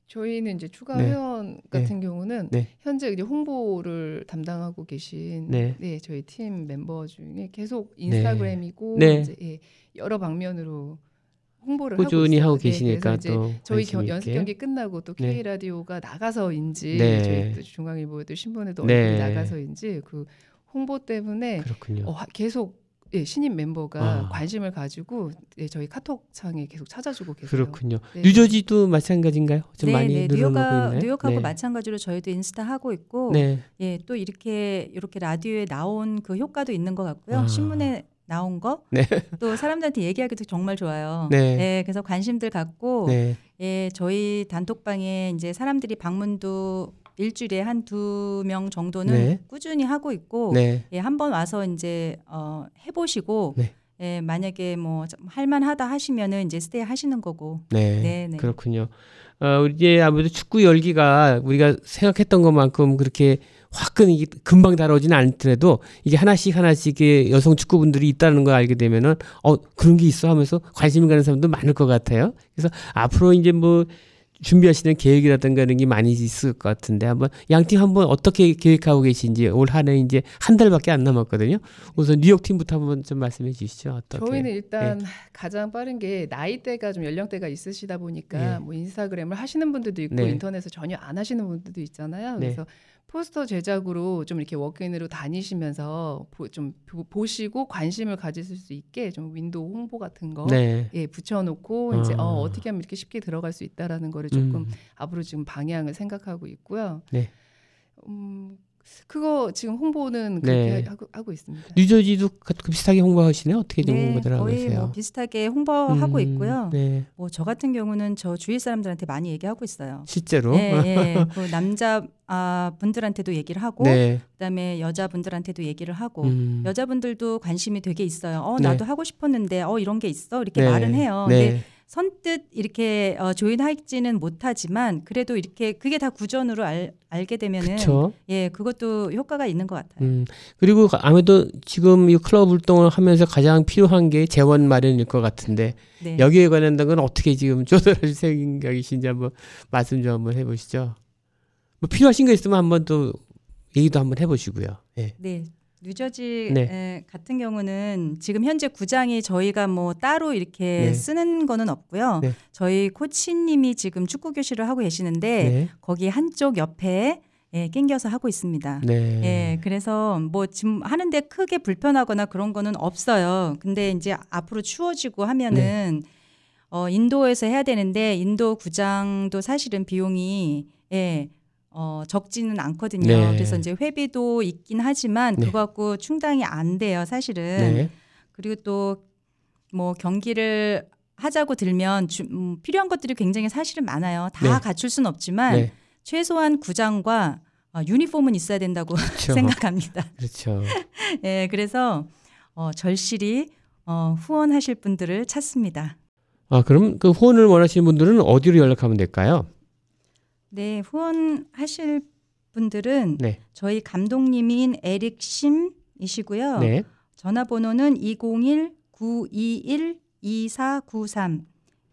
저희는 이제 추가
네.
회원 같은 경우는
네.
현재 이제 홍보를 담당하고 계신
네.
네. 저희 팀 멤버 중에 계속 인스타그램이고
네.
이제 예, 여러 방면으로 홍보를
꾸준히
하고,
하고
있어요.
계시니까
네,
또
저희 겨. 연습 경기 끝나고 또
네.
K 라디오가 나가서인지
네.
저희 또 중앙일보에도 신문에도
네.
나가서인지 그 홍보 때문에
그렇군요.
어, 하- 계속 예, 신입 멤버가
아.
관심을 가지고 예, 저희 카톡 창에 계속 찾아주고 계세요.
그렇군요.
네.
뉴저지도 마찬가지인가요? 좀
네,
많이
네.
늘어나고
뉴욕하,
있나요?
뉴욕하고
네.
마찬가지로 저희도 인스타 하고 있고
네.
예, 또 이렇게 이렇게 라디오에 나온 그 효과도 있는 것 같고요.
아.
신문에 나온 거,
네.
또 사람들한테 얘기하기도 정말 좋아요.
네.
그래서 관심들 갖고
네.
예, 저희 단톡방에 이제 사람들이 방문도 일주일에 한 두 명 정도는
네.
꾸준히 하고 있고
네.
예, 한번 와서 이제 어, 해보시고
네.
예, 만약에 뭐 할만하다 하시면은 이제 스테이 하시는 거고.
네.
네, 네.
그렇군요. 어, 이제 아무래도 축구 열기가 우리가 생각했던 것만큼 그렇게 화끈 이게 금방 다뤄지는 않더라도 이게 하나씩 하나씩의 여성 축구분들이 있다는 걸 알게 되면은 어 그런 게 있어 하면서 관심이 가는 사람도 많을 것 같아요. 그래서 앞으로 이제 뭐 준비하시는 계획이라든가 이런 게 많이 있을 것 같은데 한번 양팀 한번 어떻게 계획하고 계신지 올 한해 이제 한 달밖에 안 남았거든요. 우선 뉴욕 팀부터 한번 좀 말씀해 주시죠. 어떻게?
저희는 일단 가장 빠른 게 나이대가 좀 연령대가 있으시다 보니까
네.
뭐 인스타그램을 하시는 분들도 있고
네.
인터넷을 전혀 안 하시는 분들도 있잖아요.
네.
그래서 포스터 제작으로 좀 이렇게 walk-in으로 다니시면서 보, 좀 보- 보시고 관심을 가지실 수 있게 좀 윈도우 홍보 같은 거
네.
예, 붙여놓고 이제
아.
어, 어떻게 하면 이렇게 쉽게 들어갈 수 있다라는 거를 조금
음.
앞으로 지금 방향을 생각하고 있고요.
네.
음, 그거 지금 홍보는 그렇게
네.
하고, 하고 있습니다.
뉴저지도 그- 비슷하게 홍보하시네요. 어떻게 좀
네,
홍보들 하고 계세요?
뭐 비슷하게 홍보하고
음,
있고요.
네.
뭐저 같은 경우는 저 주위 사람들한테 많이 얘기하고 있어요.
실제로.
예, 예. 그 남자 아, 분들한테도 얘기를 하고
네.
그다음에 여자분들한테도 얘기를 하고
음.
여자분들도 관심이 되게 있어요. 어,
네.
나도 하고 싶었는데 어 이런 게 있어. 이렇게
네.
말은 해요. 근데
네.
선뜻 이렇게 어, 조인하지는 못하지만 그래도 이렇게 그게 다 구전으로 알, 알게 되면은
그렇죠.
예, 그것도 효과가 있는 것 같아요.
음. 그리고 아무래도 지금 이 클럽 활동을 하면서 가장 필요한 게 재원 마련일 것 같은데
네.
여기에 관련된 건 어떻게 지금 조절하실 생각이신지 한번 말씀 좀 한번 해보시죠. 뭐 필요하신 거 있으면 한번 또 얘기도 한번 해보시고요. 예.
네. 뉴저지
네.
에, 같은 경우는 지금 현재 구장이 저희가 뭐 따로 이렇게
네.
쓰는 거는 없고요.
네.
저희 코치님이 지금 축구 교실을 하고 계시는데
네.
거기 한쪽 옆에 예, 낑겨서 하고 있습니다.
네.
예, 그래서 뭐 지금 하는데 크게 불편하거나 그런 거는 없어요. 근데 이제 앞으로 추워지고 하면은
네.
어, 인도에서 해야 되는데 인도 구장도 사실은 비용이 예, 어, 적지는 않거든요.
네.
그래서 이제 회비도 있긴 하지만
네.
그거 갖고 충당이 안 돼요, 사실은.
네.
그리고 또 뭐 경기를 하자고 들면 주, 음, 필요한 것들이 굉장히 사실은 많아요. 다
네.
갖출 수는 없지만
네.
최소한 구장과 어, 유니폼은 있어야 된다고
그렇죠.
생각합니다.
그렇죠.
예, 그래서 어, 절실히 어, 후원하실 분들을 찾습니다.
아 그럼 그 후원을 원하시는 분들은 어디로 연락하면 될까요?
네, 후원하실 분들은
네.
저희 감독님인 에릭 심이시고요.
네.
전화번호는 201-921-2493.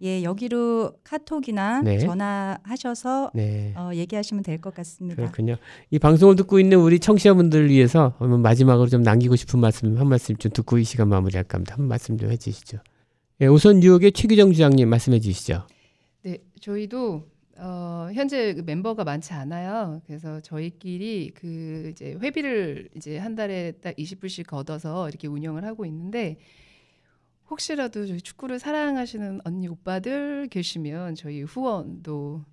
예, 여기로 카톡이나
네.
전화하셔서
네.
어, 얘기하시면 될 것 같습니다.
그렇군요. 이 방송을 듣고 있는 우리 청취자분들을 위해서 마지막으로 좀 남기고 싶은 말씀 한 말씀 좀 듣고 이 시간 마무리할까 합니다. 한 말씀 좀 해주시죠. 예, 우선 뉴욕의 최규정 주장님 말씀해 주시죠.
네, 저희도 어, 현재 그 멤버가 많지 않아요. 그래서 저희끼리 그 이제 회비를 이제 한 달에 딱 20불씩 걷어서 이렇게 운영을 하고 있는데 혹시라도 저희 축구를 사랑하시는 언니 오빠들 계시면 저희 후원도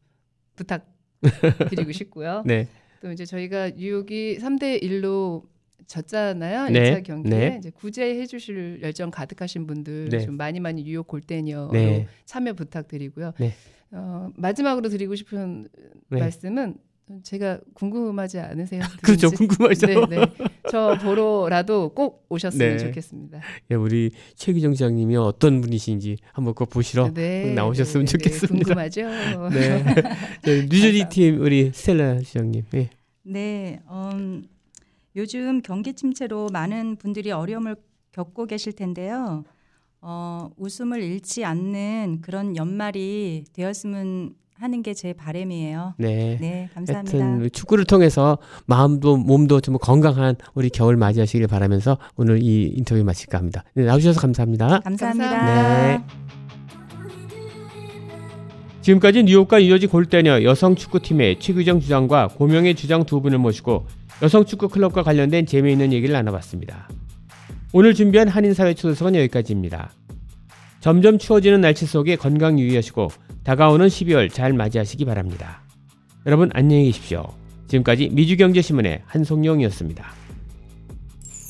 부탁드리고 싶고요.
네,
또 이제 저희가 뉴욕이 3대 1로 졌잖아요.
네,
1차 경기에
네.
이제 구제해 주실 열정 가득하신 분들
네.
좀 많이 많이 뉴욕 골대녀로
네.
참여 부탁드리고요.
네.
어, 마지막으로 드리고 싶은
네.
말씀은 제가 궁금하지 않으세요?
그렇죠. 궁금하죠.
네, 네. 저 보러라도 꼭 오셨으면
네.
좋겠습니다.
예, 우리 최규정 주장님이 어떤 분이신지 한번 꼭 보시러
네,
꼭 나오셨으면
네, 네,
좋겠습니다.
궁금하죠.
네. 네, 뉴저지 팀 우리 스텔라 주장님. 예.
네, 음, 요즘 경기 침체로 많은 분들이 어려움을 겪고 계실 텐데요. 어, 웃음을 잃지 않는 그런 연말이 되었으면 하는 게 제 바람이에요.
네.
네, 감사합니다.
축구를 통해서 마음도 몸도 좀 건강한 우리 겨울 맞이하시길 바라면서 오늘 이 인터뷰 마칠까 합니다. 네, 나와주셔서 감사합니다.
감사합니다.
감사합니다.
지금까지 뉴욕과 뉴저지 골대녀 여성 축구팀의 최규정 주장과 고명의 주장 두 분을 모시고 여성 축구 클럽과 관련된 재미있는 얘기를 나눠봤습니다. 오늘 준비한 한인사회 초대석은 여기까지입니다. 점점 추워지는 날씨 속에 건강 유의하시고 다가오는 12월 잘 맞이하시기 바랍니다. 여러분 안녕히 계십시오. 지금까지 미주경제신문의 한송영이었습니다.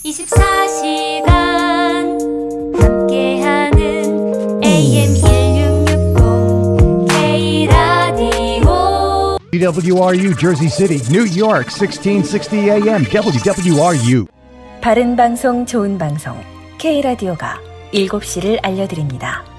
24시간 함께하는 AM 1660 K 라디오 WRU Jersey City, New York, 1660 AM WWRU
바른 방송 좋은 방송 K라디오가 7시를 알려드립니다.